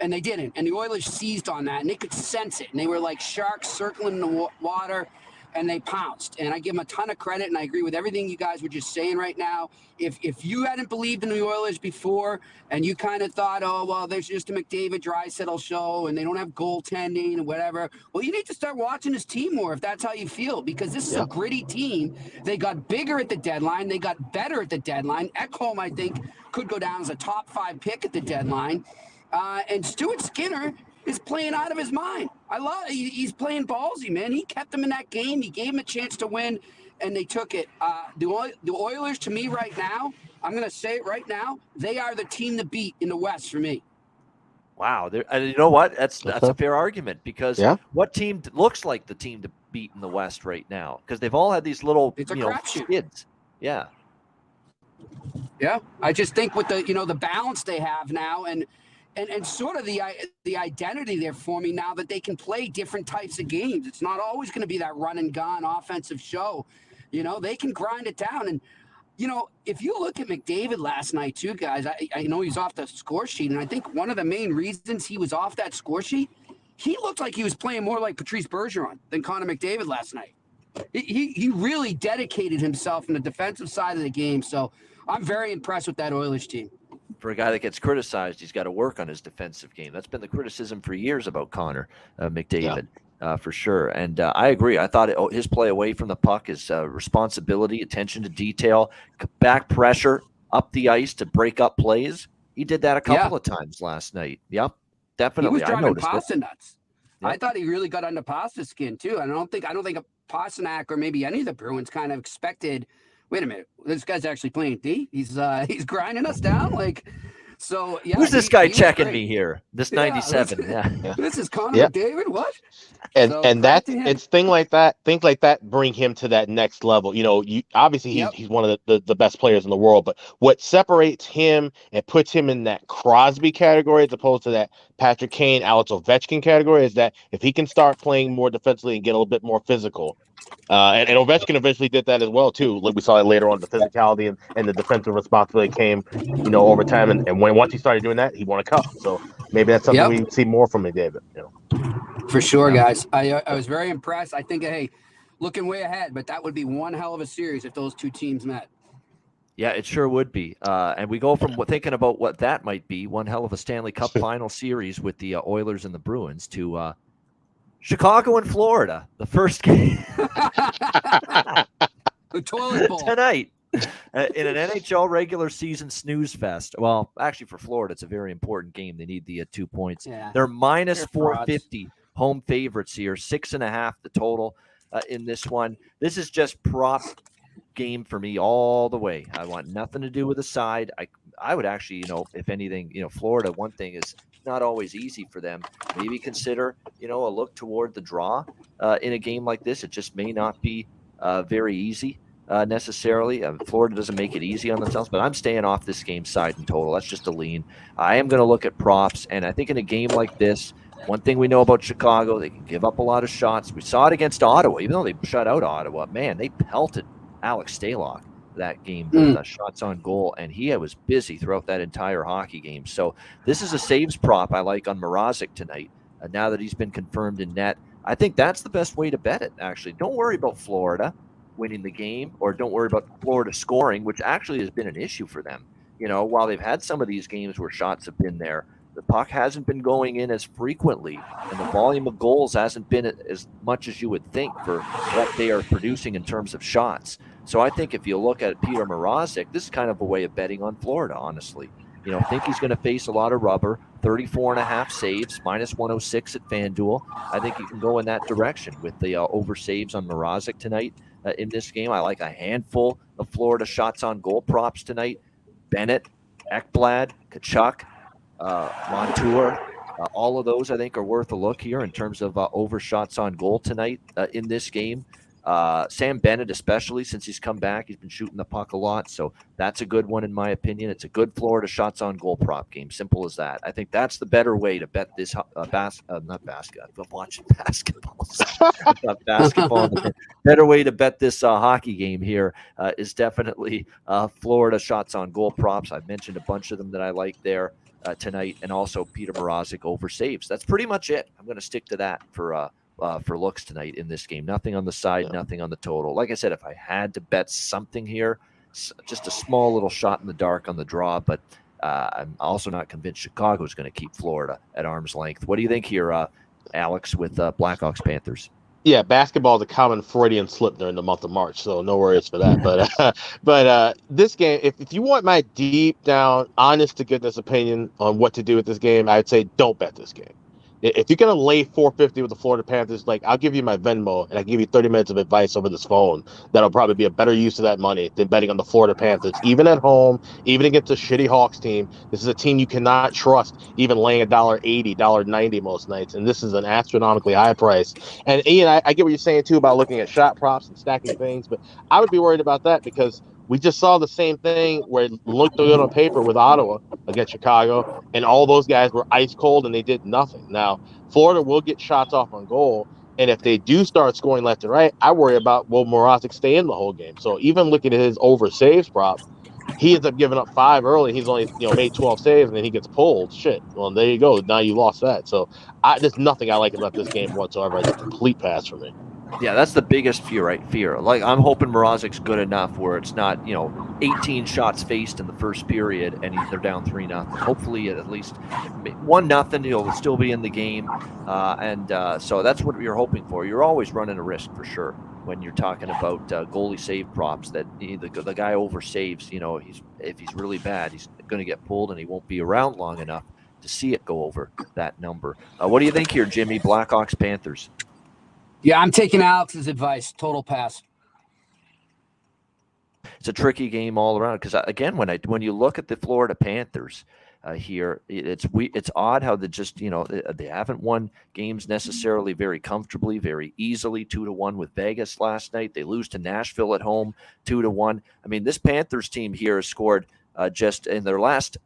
and they didn't. And the Oilers seized on that, and they could sense it. And they were like sharks circling the water, and they pounced. And I give them a ton of credit, and I agree with everything you guys were just saying right now. If if you hadn't believed in the Oilers before, and you kind of thought, oh well, there's just a McDavid Draisaitl show, and they don't have goaltending and whatever. Well, you need to start watching this team more if that's how you feel, because this is a gritty team. They got bigger at the deadline. They got better at the deadline. Ekholm, I think, could go down as a top five pick at the deadline. Uh, and Stuart Skinner is playing out of his mind. I love he, he's playing ballsy, man. He kept them in that game. He gave them a chance to win, and they took it. Uh, the the Oilers, to me, right now, I'm going to say it right now. They are the team to beat in the West for me. Wow, and you know what? That's that's a fair argument because yeah. what team looks like the team to beat in the West right now? Because they've all had these little it's you know kids. Yeah. Yeah, I just think with the you know the balance they have now and and, and sort of the the identity they're forming now that they can play different types of games. It's not always going to be that run and gun offensive show. You know, they can grind it down. And, you know, if you look at McDavid last night, too, guys, I, I know he's off the score sheet. And I think one of the main reasons he was off that score sheet, he looked like he was playing more like Patrice Bergeron than Connor McDavid last night. He, he really dedicated himself in the defensive side of the game. So I'm very impressed with that Oilers team for a guy that gets criticized, he's got to work on his defensive game. That's been the criticism for years about Connor uh, McDavid, yeah. uh, for sure. And uh, I agree. I thought it, oh, his play away from the puck, his uh, responsibility, attention to detail, back pressure up the ice to break up plays. He did that a couple yeah. of times last night. Yep, definitely. He was driving Pasta nuts. Yep. I thought he really got under Pasta skin too. I don't think I don't think a Pastrnak or maybe any of the Bruins kind of expected wait a minute, this guy's actually playing D. He's uh he's grinding us down. Like, so yeah. Who's this he, guy he checking me here? This yeah, 97. yeah. This is Connor yeah. David. What? And so, and that's it's thing like that, things like that bring him to that next level. You know, you obviously he's yep. he's one of the, the, the, best players in the world, but what separates him and puts him in that Crosby category as opposed to that Patrick Kane, Alex Ovechkin category is that if he can start playing more defensively and get a little bit more physical, uh, and, and Ovechkin eventually did that as well too. Like we saw it later on, the physicality and, and the defensive responsibility came, you know, over time. And, and when once he started doing that, he won a cup. So maybe that's something yep. we see more from McDavid. You know, for sure, guys. I I was very impressed. I think, hey, looking way ahead, but that would be one hell of a series if those two teams met. Yeah, it sure would be. Uh, and we go from thinking about what that might be, one hell of a Stanley Cup final series with the uh, Oilers and the Bruins, to uh, Chicago and Florida, the first game. the toilet bowl. Tonight. Uh, in an NHL regular season snooze fest. Well, actually, for Florida, it's a very important game. They need the uh, two points. Yeah. They're minus They're 450 home favorites here, six and a half the total uh, in this one. This is just prop game for me all the way. I want nothing to do with the side. I I would actually, you know, if anything, you know, Florida. One thing is not always easy for them. Maybe consider, you know, a look toward the draw uh, in a game like this. It just may not be uh, very easy uh, necessarily. Uh, Florida doesn't make it easy on themselves, but I'm staying off this game side in total. That's just a lean. I am going to look at props, and I think in a game like this, one thing we know about Chicago, they can give up a lot of shots. We saw it against Ottawa, even though they shut out Ottawa. Man, they pelted Alex Stalock that game with mm. uh, shots on goal, and he was busy throughout that entire hockey game. So this is a saves prop I like on Mrazek tonight. Uh, now that he's been confirmed in net, I think that's the best way to bet it. Actually, don't worry about Florida winning the game, or don't worry about Florida scoring, which actually has been an issue for them. You know, while they've had some of these games where shots have been there, the puck hasn't been going in as frequently, and the volume of goals hasn't been as much as you would think for what they are producing in terms of shots. So I think if you look at Peter Mrazek, this is kind of a way of betting on Florida, honestly. You know, I think he's going to face a lot of rubber, 34 and a half saves, minus 106 at FanDuel. I think you can go in that direction with the uh, over saves on Mrazek tonight uh, in this game. I like a handful of Florida shots on goal props tonight. Bennett, Ekblad, Tkachuk, uh, Montour. Uh, all of those, I think, are worth a look here in terms of uh, over shots on goal tonight uh, in this game. Uh, Sam Bennett, especially since he's come back, he's been shooting the puck a lot. So that's a good one, in my opinion. It's a good Florida shots on goal prop game. Simple as that. I think that's the better way to bet this uh, bas- uh, not basketball. I'm watching basketball. basketball. better way to bet this hockey game here is definitely Florida shots on goal props. I've mentioned a bunch of them that I like there. Uh, tonight, and also Peter Mrazek over saves. That's pretty much it. I'm going to stick to that for uh, uh, for looks tonight in this game. Nothing on the side, yeah. nothing on the total. Like I said, if I had to bet something here, just a small little shot in the dark on the draw, but uh, I'm also not convinced Chicago is going to keep Florida at arm's length. What do you think here, uh, Alex, with uh, Blackhawks Panthers? Yeah, basketball is a common Freudian slip during the month of March, so no worries for that. But uh, but uh, this game, if, if you want my deep down, honest to goodness opinion on what to do with this game, I'd say don't bet this game if you're gonna lay 450 with the Florida Panthers, like I'll give you my Venmo and I give you 30 minutes of advice over this phone. That'll probably be a better use of that money than betting on the Florida Panthers, even at home, even against a shitty Hawks team. This is a team you cannot trust, even laying a dollar eighty, dollar ninety most nights, and this is an astronomically high price. And Ian, I, I get what you're saying too about looking at shot props and stacking things, but I would be worried about that because we just saw the same thing where it looked good on paper with Ottawa against Chicago, and all those guys were ice cold and they did nothing. Now, Florida will get shots off on goal, and if they do start scoring left and right, I worry about will Mrazek stay in the whole game. So even looking at his over saves prop, he ends up giving up five early. He's only you know made twelve saves, and then he gets pulled. Shit. Well, there you go. Now you lost that. So I, there's nothing I like about this game whatsoever. It's a complete pass for me. Yeah, that's the biggest fear, right? Fear. Like I'm hoping Mrazek's good enough where it's not, you know, 18 shots faced in the first period and they're down three nothing. Hopefully, at least one nothing, he'll still be in the game, uh, and uh, so that's what you're hoping for. You're always running a risk for sure when you're talking about uh, goalie save props. That the, the guy over saves, you know, he's if he's really bad, he's going to get pulled and he won't be around long enough to see it go over that number. Uh, what do you think here, Jimmy? Blackhawks Panthers. Yeah, I'm taking Alex's advice. Total pass. It's a tricky game all around because uh, again, when I when you look at the Florida Panthers uh, here, it's we it's odd how they just you know they, they haven't won games necessarily very comfortably, very easily. Two to one with Vegas last night. They lose to Nashville at home, two to one. I mean, this Panthers team here has scored uh, just in their last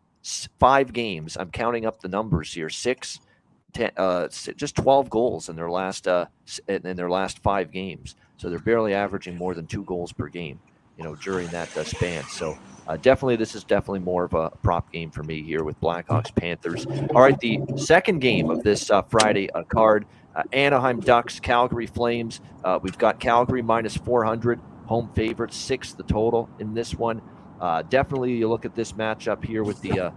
five games. I'm counting up the numbers here: six, ten, uh, just 12 goals in their last uh, in their last five games. So they're barely averaging more than two goals per game, you know, during that uh, span. So uh, definitely, this is definitely more of a prop game for me here with Blackhawks Panthers. All right, the second game of this uh, Friday uh, card: Anaheim Ducks, Calgary Flames. we've got Calgary minus 400, home favorite, six the total in this one. definitely, you look at this matchup here with the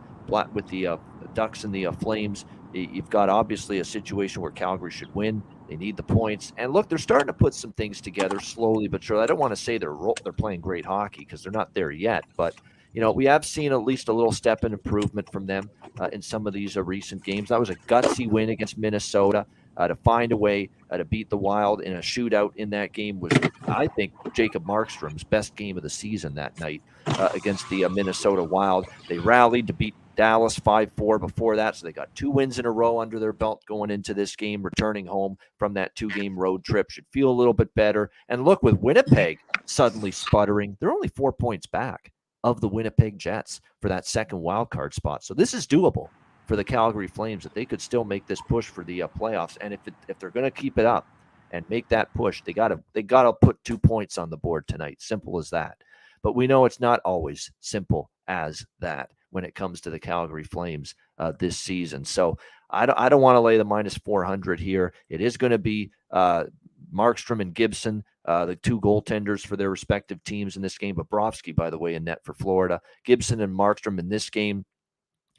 with the Ducks and the Flames. You've got obviously a situation where Calgary should win. They need the points, and look, they're starting to put some things together slowly but surely. I don't want to say they're they're playing great hockey because they're not there yet, but you know we have seen at least a little step in improvement from them uh, in some of these uh, recent games. That was a gutsy win against Minnesota. Uh, to find a way uh, to beat the Wild in a shootout in that game was, I think, Jacob Markstrom's best game of the season that night uh, against the uh, Minnesota Wild. They rallied to beat Dallas 5 4 before that. So they got two wins in a row under their belt going into this game, returning home from that two game road trip. Should feel a little bit better. And look, with Winnipeg suddenly sputtering, they're only four points back of the Winnipeg Jets for that second wild card spot. So this is doable for the Calgary Flames that they could still make this push for the uh, playoffs. And if it, if they're going to keep it up and make that push, they got to they got to put two points on the board tonight. Simple as that. But we know it's not always simple as that when it comes to the Calgary Flames uh, this season. So I don't, I don't want to lay the minus 400 here. It is going to be uh, Markstrom and Gibson, uh, the two goaltenders for their respective teams in this game. Bobrovsky, by the way, in net for Florida. Gibson and Markstrom in this game.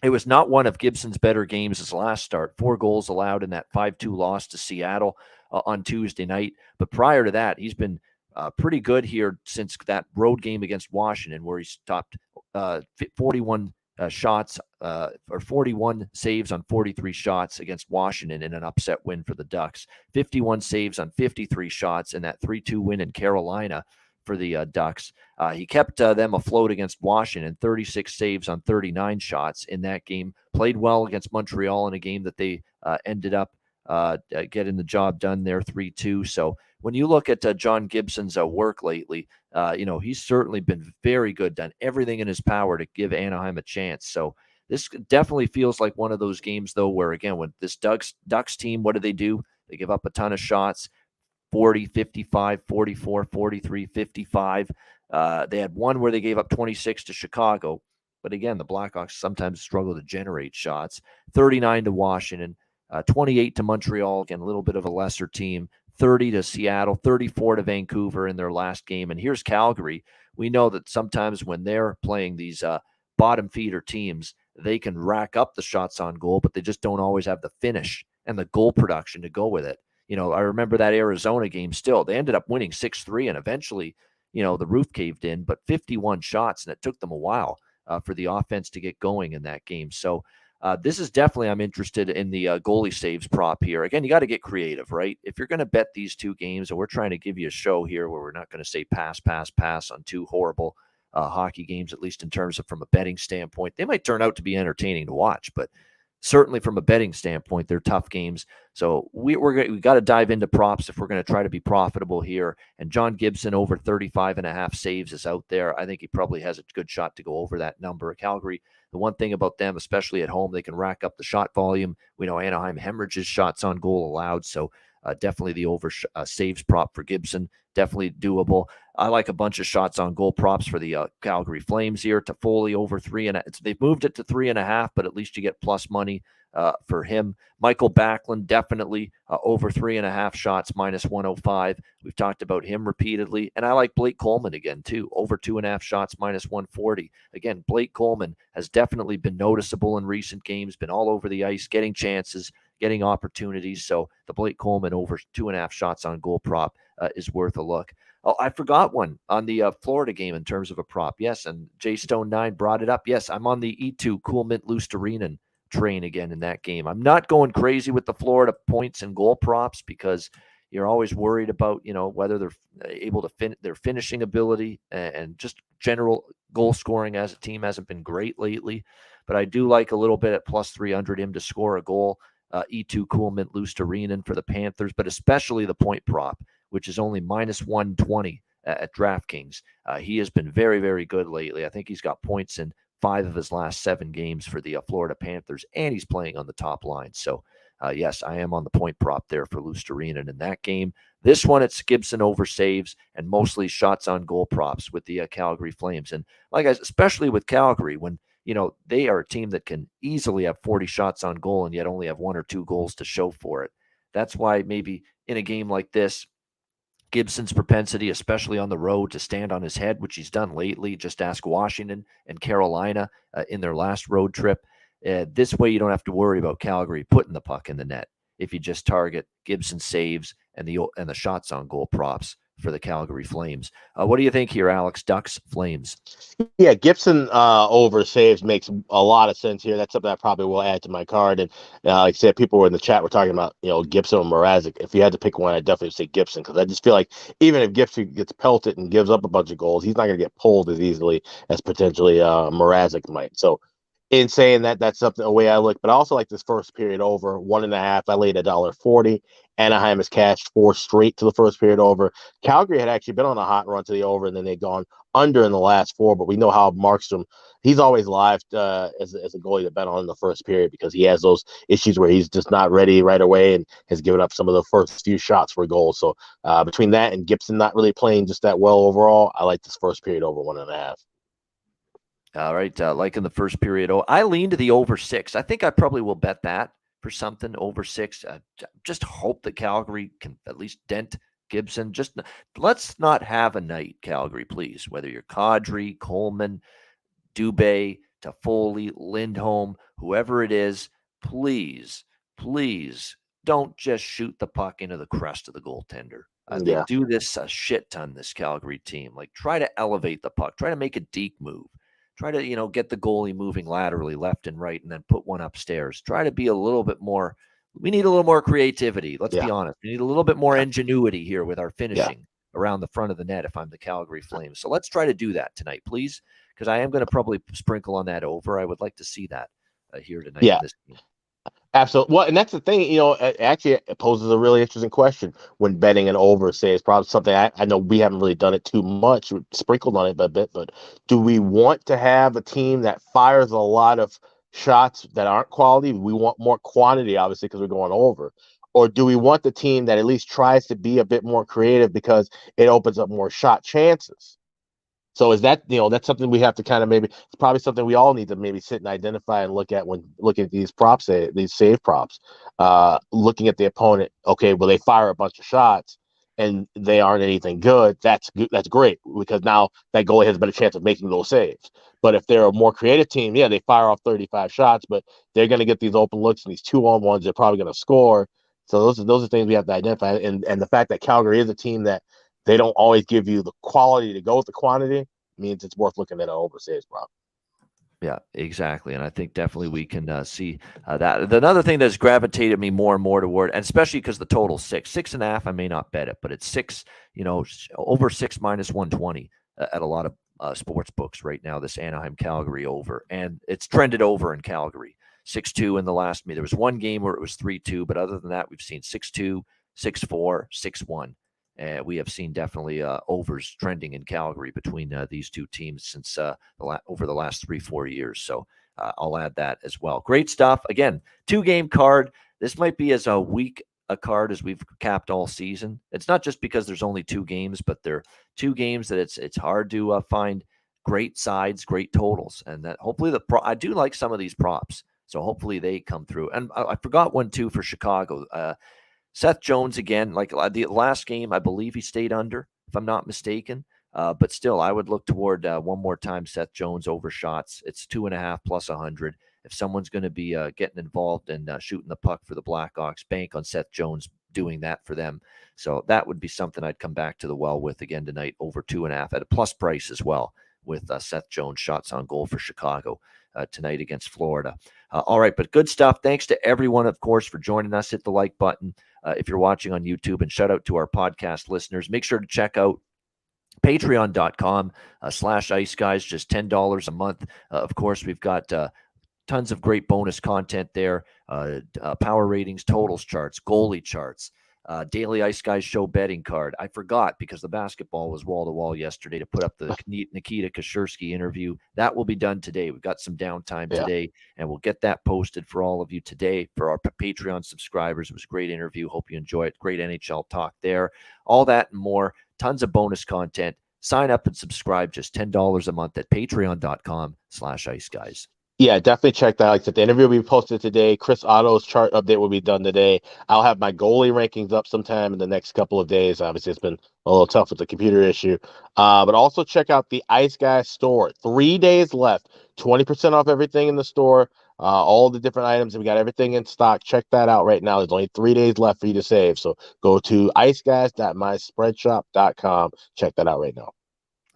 It was not one of Gibson's better games his last start. Four goals allowed in that 5 2 loss to Seattle uh, on Tuesday night. But prior to that, he's been uh, pretty good here since that road game against Washington, where he stopped uh, 41 uh, shots uh, or 41 saves on 43 shots against Washington in an upset win for the Ducks. 51 saves on 53 shots in that 3 2 win in Carolina for the uh, Ducks. Uh, he kept uh, them afloat against Washington, 36 saves on 39 shots in that game. Played well against Montreal in a game that they uh, ended up getting the job done there 3 2. So when you look at uh, John Gibson's uh, work lately, uh, you know, he's certainly been very good, done everything in his power to give Anaheim a chance. So this definitely feels like one of those games, though, where again, when this Ducks, Ducks team, what do they do? They give up a ton of shots 40, 55, 44, 43, 55. Uh, they had one where they gave up 26 to Chicago. But again, the Blackhawks sometimes struggle to generate shots. 39 to Washington, uh, 28 to Montreal. Again, a little bit of a lesser team. 30 to Seattle, 34 to Vancouver in their last game. And here's Calgary. We know that sometimes when they're playing these uh, bottom feeder teams, they can rack up the shots on goal, but they just don't always have the finish and the goal production to go with it. You know, I remember that Arizona game still. They ended up winning 6 3, and eventually, you know, the roof caved in, but 51 shots, and it took them a while uh, for the offense to get going in that game. So, uh, this is definitely I'm interested in the uh, goalie saves prop here. Again, you got to get creative, right? If you're going to bet these two games, and we're trying to give you a show here where we're not going to say pass, pass, pass on two horrible uh, hockey games, at least in terms of from a betting standpoint, they might turn out to be entertaining to watch, but certainly from a betting standpoint, they're tough games. So we, we're we got to dive into props if we're going to try to be profitable here. And John Gibson over 35 and a half saves is out there. I think he probably has a good shot to go over that number. Calgary the one thing about them, especially at home, they can rack up the shot volume. We know Anaheim hemorrhages shots on goal allowed. So uh, definitely the over uh, saves prop for Gibson, definitely doable. I like a bunch of shots on goal props for the uh, Calgary Flames here. Toffoli over three and a, they've moved it to three and a half, but at least you get plus money uh, for him. Mikael Backlund, definitely uh, over three and a half shots, minus 105. We've talked about him repeatedly. And I like Blake Coleman again, too, over two and a half shots, minus 140. Again, Blake Coleman has definitely been noticeable in recent games, been all over the ice, getting chances, getting opportunities. So the Blake Coleman over two and a half shots on goal prop uh, is worth a look. Oh, I forgot one on the uh, Florida game in terms of a prop. Yes, and Jay Stone Nine brought it up. Yes, I'm on the Eetu Cool Mint Luostarinen train again in that game. I'm not going crazy with the Florida points and goal props because you're always worried about you know whether they're uh, able to fin their finishing ability and just general goal scoring as a team hasn't been great lately. But I do like a little bit at plus 300 him to score a goal. Uh, Eetu Cool Mint Luostarinen for the Panthers, but especially the point prop, which is only minus 120 at DraftKings. Uh, he has been very, very good lately. I think he's got points in five of his last seven games for the uh, Florida Panthers, and he's playing on the top line. So, uh, yes, I am on the point prop there for Luostarinen in that game. This one, it's Gibson over saves and mostly shots on goal props with the uh, Calgary Flames. And like guys, especially with Calgary, when you know they are a team that can easily have 40 shots on goal and yet only have one or two goals to show for it. That's why maybe in a game like this, Gibson's propensity, especially on the road, to stand on his head, which he's done lately. Just ask Washington and Carolina uh, in their last road trip. Uh, this way, you don't have to worry about Calgary putting the puck in the net if you just target Gibson saves and the and the shots on goal props for the Calgary Flames. Uh, what do you think here, Alex? Ducks, Flames. Yeah, Gibson uh, over saves makes a lot of sense here. That's something I probably will add to my card. And uh, like I said, people were in the chat were talking about you know Gibson or Mrazek. If you had to pick one, I'd definitely say Gibson because I just feel like even if Gibson gets pelted and gives up a bunch of goals, he's not going to get pulled as easily as potentially uh, Mrazek might. So in saying that that's something the way I look, but I also like this first period over one and a half. I laid a dollar forty. Anaheim has cashed four straight to the first period over. Calgary had actually been on a hot run to the over, and then they'd gone under in the last four. But we know how Markstrom, he's always live uh, as, as a goalie to bet on in the first period because he has those issues where he's just not ready right away and has given up some of the first few shots for goals. So uh, between that and Gibson not really playing just that well overall, I like this first period over one and a half. All right, uh, like in the first period, oh, I lean to the over six. I think I probably will bet that for something over six. Uh, just hope that Calgary can at least dent Gibson. Just let's not have a night, Calgary, please. Whether you're Kadri, Coleman, Dubé, Toffoli, Lindholm, whoever it is, please, please don't just shoot the puck into the crest of the goaltender. Uh, yeah. They do this a shit ton, this Calgary team. Like, try to elevate the puck, try to make a deep move try to you know get the goalie moving laterally left and right and then put one upstairs. Try to be a little bit more we need a little more creativity let's yeah. be honest. We need a little bit more ingenuity here with our finishing yeah. around the front of the net if i'm the calgary flames. So let's try to do that tonight please because i am going to probably sprinkle on that over. I would like to see that uh, here tonight yeah Absolutely. Well, and that's the thing, you know, actually it poses a really interesting question when betting an over, say it's probably something I, I know we haven't really done it too much, sprinkled on it a bit, but do we want to have a team that fires a lot of shots that aren't quality? We want more quantity, obviously, because we're going over. Or do we want the team that at least tries to be a bit more creative because it opens up more shot chances? So is that you know that's something we have to kind of maybe it's probably something we all need to maybe sit and identify and look at when looking at these props eh, these save props, uh, looking at the opponent. Okay, well they fire a bunch of shots and they aren't anything good. That's that's great because now that goalie has a better chance of making those saves. But if they're a more creative team, yeah, they fire off 35 shots, but they're going to get these open looks and these two on ones. They're probably going to score. So those are those are things we have to identify. And and the fact that Calgary is a team that they don't always give you the quality to go with the quantity means it's worth looking at an over saves prop. Yeah, exactly. And I think definitely we can uh, see uh, that. Another thing that's gravitated me more and more toward, and especially because the total six, six and a half, I may not bet it, but it's six, you know, over six minus 120 uh, at a lot of uh, sports books right now, this Anaheim Calgary over. And it's trended over in Calgary, 6 2 in the last meet. There was one game where it was 3 2, but other than that, we've seen 6 2, 6 4, 6 1. Uh, we have seen definitely uh, overs trending in Calgary between uh, these two teams since uh, the la- over the last three four years. So uh, I'll add that as well. Great stuff. Again, two game card. This might be as a week a card as we've capped all season. It's not just because there's only two games, but they're two games that it's it's hard to uh, find great sides, great totals, and that hopefully the pro- I do like some of these props, so hopefully they come through. And I, I forgot one too for Chicago. Uh, Seth Jones again, like uh, the last game, I believe he stayed under, if I'm not mistaken. Uh, but still, I would look toward uh, one more time Seth Jones over shots. It's two and a half plus a hundred. If someone's going to be uh, getting involved and uh, shooting the puck for the Blackhawks, bank on Seth Jones doing that for them. So that would be something I'd come back to the well with again tonight, over two and a half at a plus price as well with uh, Seth Jones shots on goal for Chicago uh, tonight against Florida. Uh, all right, but good stuff. Thanks to everyone, of course, for joining us. Hit the like button uh, if you're watching on YouTube, and shout out to our podcast listeners. Make sure to check out patreon.com uh, slash ice guys just $10 a month uh, of course we've got uh, tons of great bonus content there power ratings totals charts goalie charts uh, daily ice guys show betting card. I forgot because the basketball was wall to wall yesterday to put up the nikita kashersky interview. That will be done today. We've got some downtime Yeah. today and we'll get that posted for all of you today for our patreon subscribers. It was a great interview. Hope you enjoy it. Great nhl talk there. All that and more. Tons of bonus content. Sign up and subscribe. Just $10 a month at patreon.com slash ice guys. Yeah, definitely check that. Like I said, the interview will be posted today. Chris Otto's chart update will be done today. I'll have my goalie rankings up sometime in the next couple of days. Obviously, it's been a little tough with the computer issue. Uh, but also check out the Ice Guy store. Three days left. 20% off everything in the store. Uh, all the different items. We got everything in stock. Check that out right now. There's only three days left for you to save. So go to iceguys.myspreadshop.com. Check that out right now.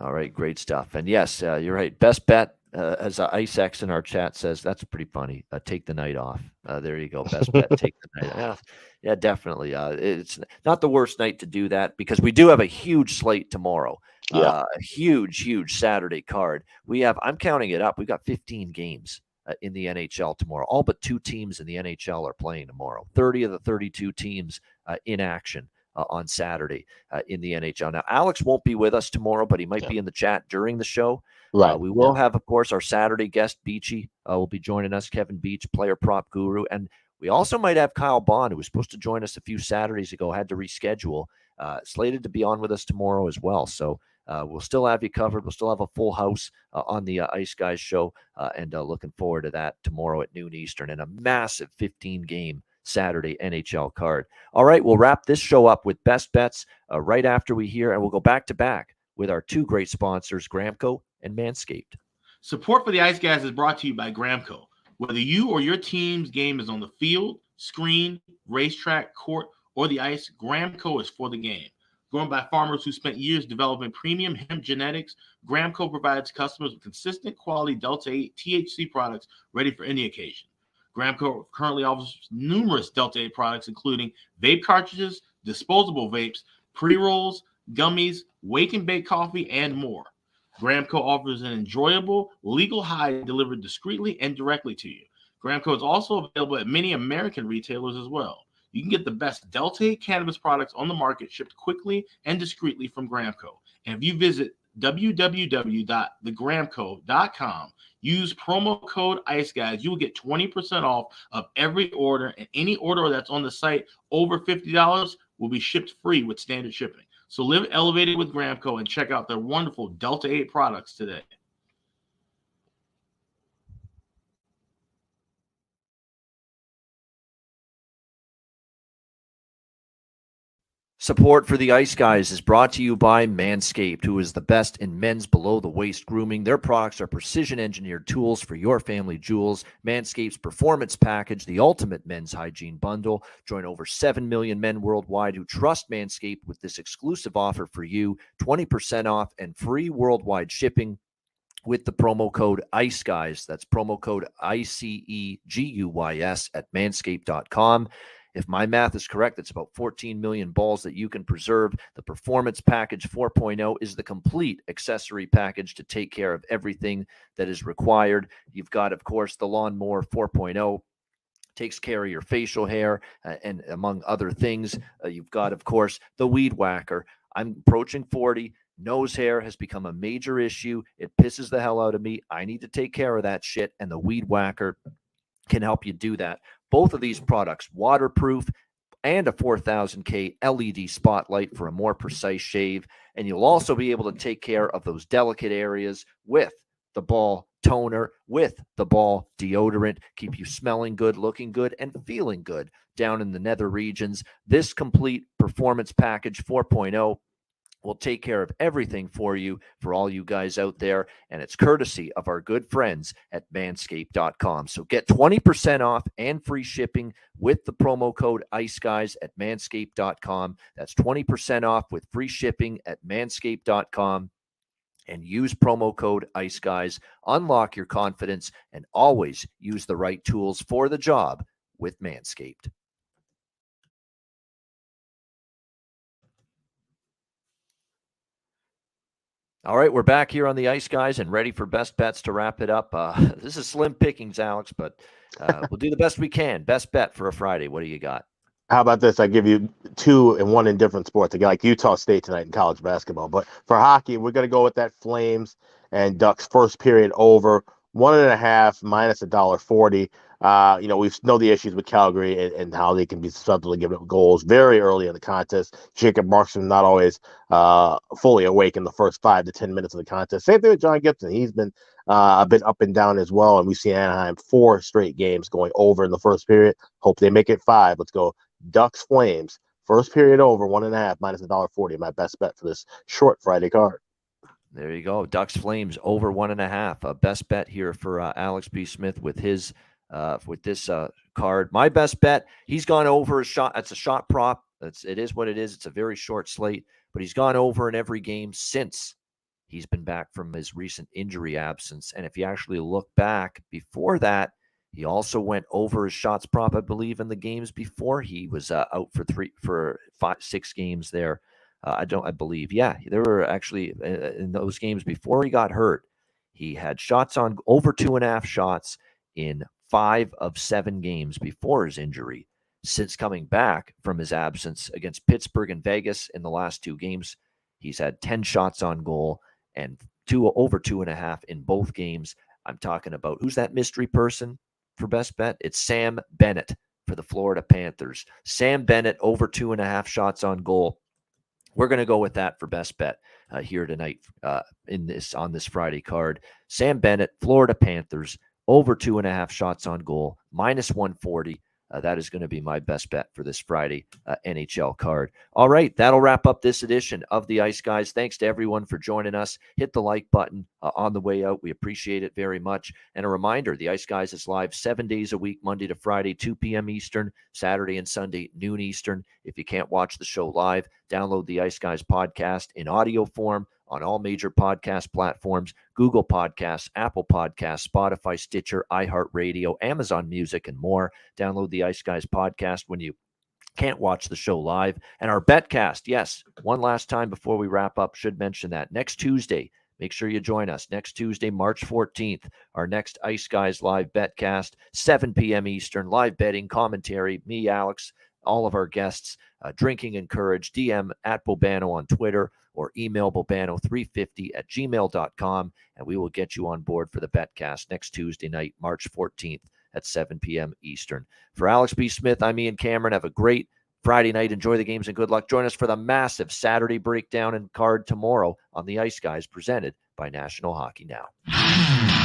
All right, great stuff. And yes, uh, you're right. Best bet, uh, as uh, in our chat says, that's pretty funny. Uh, take the night off. Uh, there you go. Best bet, take the night. Yeah, yeah, definitely. Uh, it's not the worst night to do that because we do have a huge slate tomorrow. Yeah. Uh, a huge, huge Saturday card. We have. I'm counting it up. We've got 15 games uh, in the NHL tomorrow. All but two teams in the NHL are playing tomorrow. 30 of the 32 teams uh, in action uh, on Saturday uh, in the NHL. Now, Alex won't be with us tomorrow, but he might Yeah. be in the chat during the show. Right. Uh, we will have, of course, our Saturday guest, Beachy, uh, will be joining us, Kevin Beach, player prop guru. And we also might have Kyle Bond, who was supposed to join us a few Saturdays ago, had to reschedule, uh, slated to be on with us tomorrow as well. So uh, we'll still have you covered. We'll still have a full house uh, on the uh, Ice Guys show, uh, and uh, looking forward to that tomorrow at noon Eastern and a massive 15 game Saturday NHL card. All right, we'll wrap this show up with best bets uh, right after we hear, and we'll go back to back with our two great sponsors, Gramco and Manscaped. Support for the Ice Guys is brought to you by Gramco. Whether you or your team's game is on the field, screen, racetrack, court, or the ice, Gramco is for the game. Grown by farmers who spent years developing premium hemp genetics, Gramco provides customers with consistent quality Delta 8 THC products ready for any occasion. Gramco currently offers numerous Delta 8 products, including vape cartridges, disposable vapes, pre rolls, gummies, wake and bake coffee, and more. Gramco offers an enjoyable, legal high delivered discreetly and directly to you. Gramco is also available at many American retailers as well. You can get the best Delta 8 cannabis products on the market shipped quickly and discreetly from Gramco. And if you visit www.thegramco.com, use promo code ICE Guys. you will get 20% off of every order, and any order that's on the site over $50 will be shipped free with standard shipping. So live elevated with Gramco and check out their wonderful Delta 8 products today. Support for the Ice Guys is brought to you by Manscaped, who is the best in men's below the waist grooming. Their products are precision engineered tools for your family jewels. Manscaped's Performance Package, the ultimate men's hygiene bundle. Join over 7 million men worldwide who trust Manscaped with this exclusive offer for you 20% off and free worldwide shipping with the promo code ICE Guys. That's promo code I C E G U Y S at manscaped.com. If my math is correct, it's about 14 million balls that you can preserve. The Performance Package 4.0 is the complete accessory package to take care of everything that is required. You've got, of course, the Lawnmower 4.0 takes care of your facial hair uh, and among other things. Uh, you've got, of course, the Weed Whacker. I'm approaching 40. Nose hair has become a major issue. It pisses the hell out of me. I need to take care of that shit. And the Weed Whacker can help you do that. Both of these products, waterproof, and a 4000K LED spotlight for a more precise shave. And you'll also be able to take care of those delicate areas with the ball toner, with the ball deodorant, keep you smelling good, looking good, and feeling good down in the nether regions. This complete performance package 4.0 will take care of everything for you for all you guys out there. And it's courtesy of our good friends at manscaped.com. So get 20% off and free shipping with the promo code ICE Guys at manscaped.com. That's 20% off with free shipping at manscaped.com. And use promo code ICE Guys. Unlock your confidence and always use the right tools for the job with Manscaped. All right, we're back here on the ice, guys, and ready for best bets to wrap it up. Uh, this is slim pickings, Alex, but uh, we'll do the best we can. Best bet for a Friday. What do you got? How about this? I give you two and one in different sports. Like Utah State tonight in college basketball. But for hockey, we're gonna go with that Flames and Ducks first period over one and a half minus a dollar forty. Uh, you know, we know the issues with Calgary and, and, how they can be susceptible to giving up goals very early in the contest. Jacob Markstrom not always uh, fully awake in the first five to ten minutes of the contest. Same thing with John Gibson. He's been uh, a bit up and down as well. And we've seen Anaheim four straight games going over in the first period. Hope they make it five. Let's go Ducks Flames. First period over one and a half minus a dollar forty. My best bet for this short Friday card. There you go. Ducks Flames over one and a half. A best bet here for uh, Alex B. Smith with his uh, with this uh, card. My best bet, he's gone over a shot. It's a shot prop. It's, it is what it is. It's a very short slate, but he's gone over in every game since he's been back from his recent injury absence. And if you actually look back before that, he also went over his shots prop, I believe, in the games before he was uh, out for three for five six games there. Uh, I don't, I believe, yeah, there were actually uh, in those games before he got hurt. He had shots on over two and a half shots in five of seven games before his injury. Since coming back from his absence against Pittsburgh and Vegas in the last two games, he's had 10 shots on goal and two over two and a half in both games. I'm talking about who's that mystery person for best bet? It's Sam Bennett for the Florida Panthers. Sam Bennett over two and a half shots on goal. We're going to go with that for best bet uh, here tonight uh, in this on this Friday card. Sam Bennett, Florida Panthers over two and a half shots on goal, minus 140. Uh, that is going to be my best bet for this Friday uh, NHL card. All right, that'll wrap up this edition of the Ice Guys. Thanks to everyone for joining us. Hit the like button uh, on the way out. We appreciate it very much. And a reminder the Ice Guys is live seven days a week, Monday to Friday, 2 p.m. Eastern, Saturday and Sunday, noon Eastern. If you can't watch the show live, download the Ice Guys podcast in audio form on all major podcast platforms Google Podcasts, Apple Podcasts, Spotify, Stitcher, iHeartRadio, Amazon Music, and more. Download the Ice Guys podcast when you can't watch the show live. And our Betcast, yes, one last time before we wrap up, should mention that next Tuesday, Make sure you join us next Tuesday, March 14th, our next Ice Guys live betcast, 7 p.m. Eastern, live betting, commentary, me, Alex, all of our guests, uh, drinking encouraged, DM at Bobano on Twitter or email Bobano350 at gmail.com, and we will get you on board for the Betcast next Tuesday night, March 14th at 7 p.m. Eastern. For Alex B. Smith, I'm Ian Cameron. Have a great Friday night. Enjoy the games and good luck. Join us for the massive Saturday breakdown and card tomorrow on the Ice Guys presented by National Hockey Now.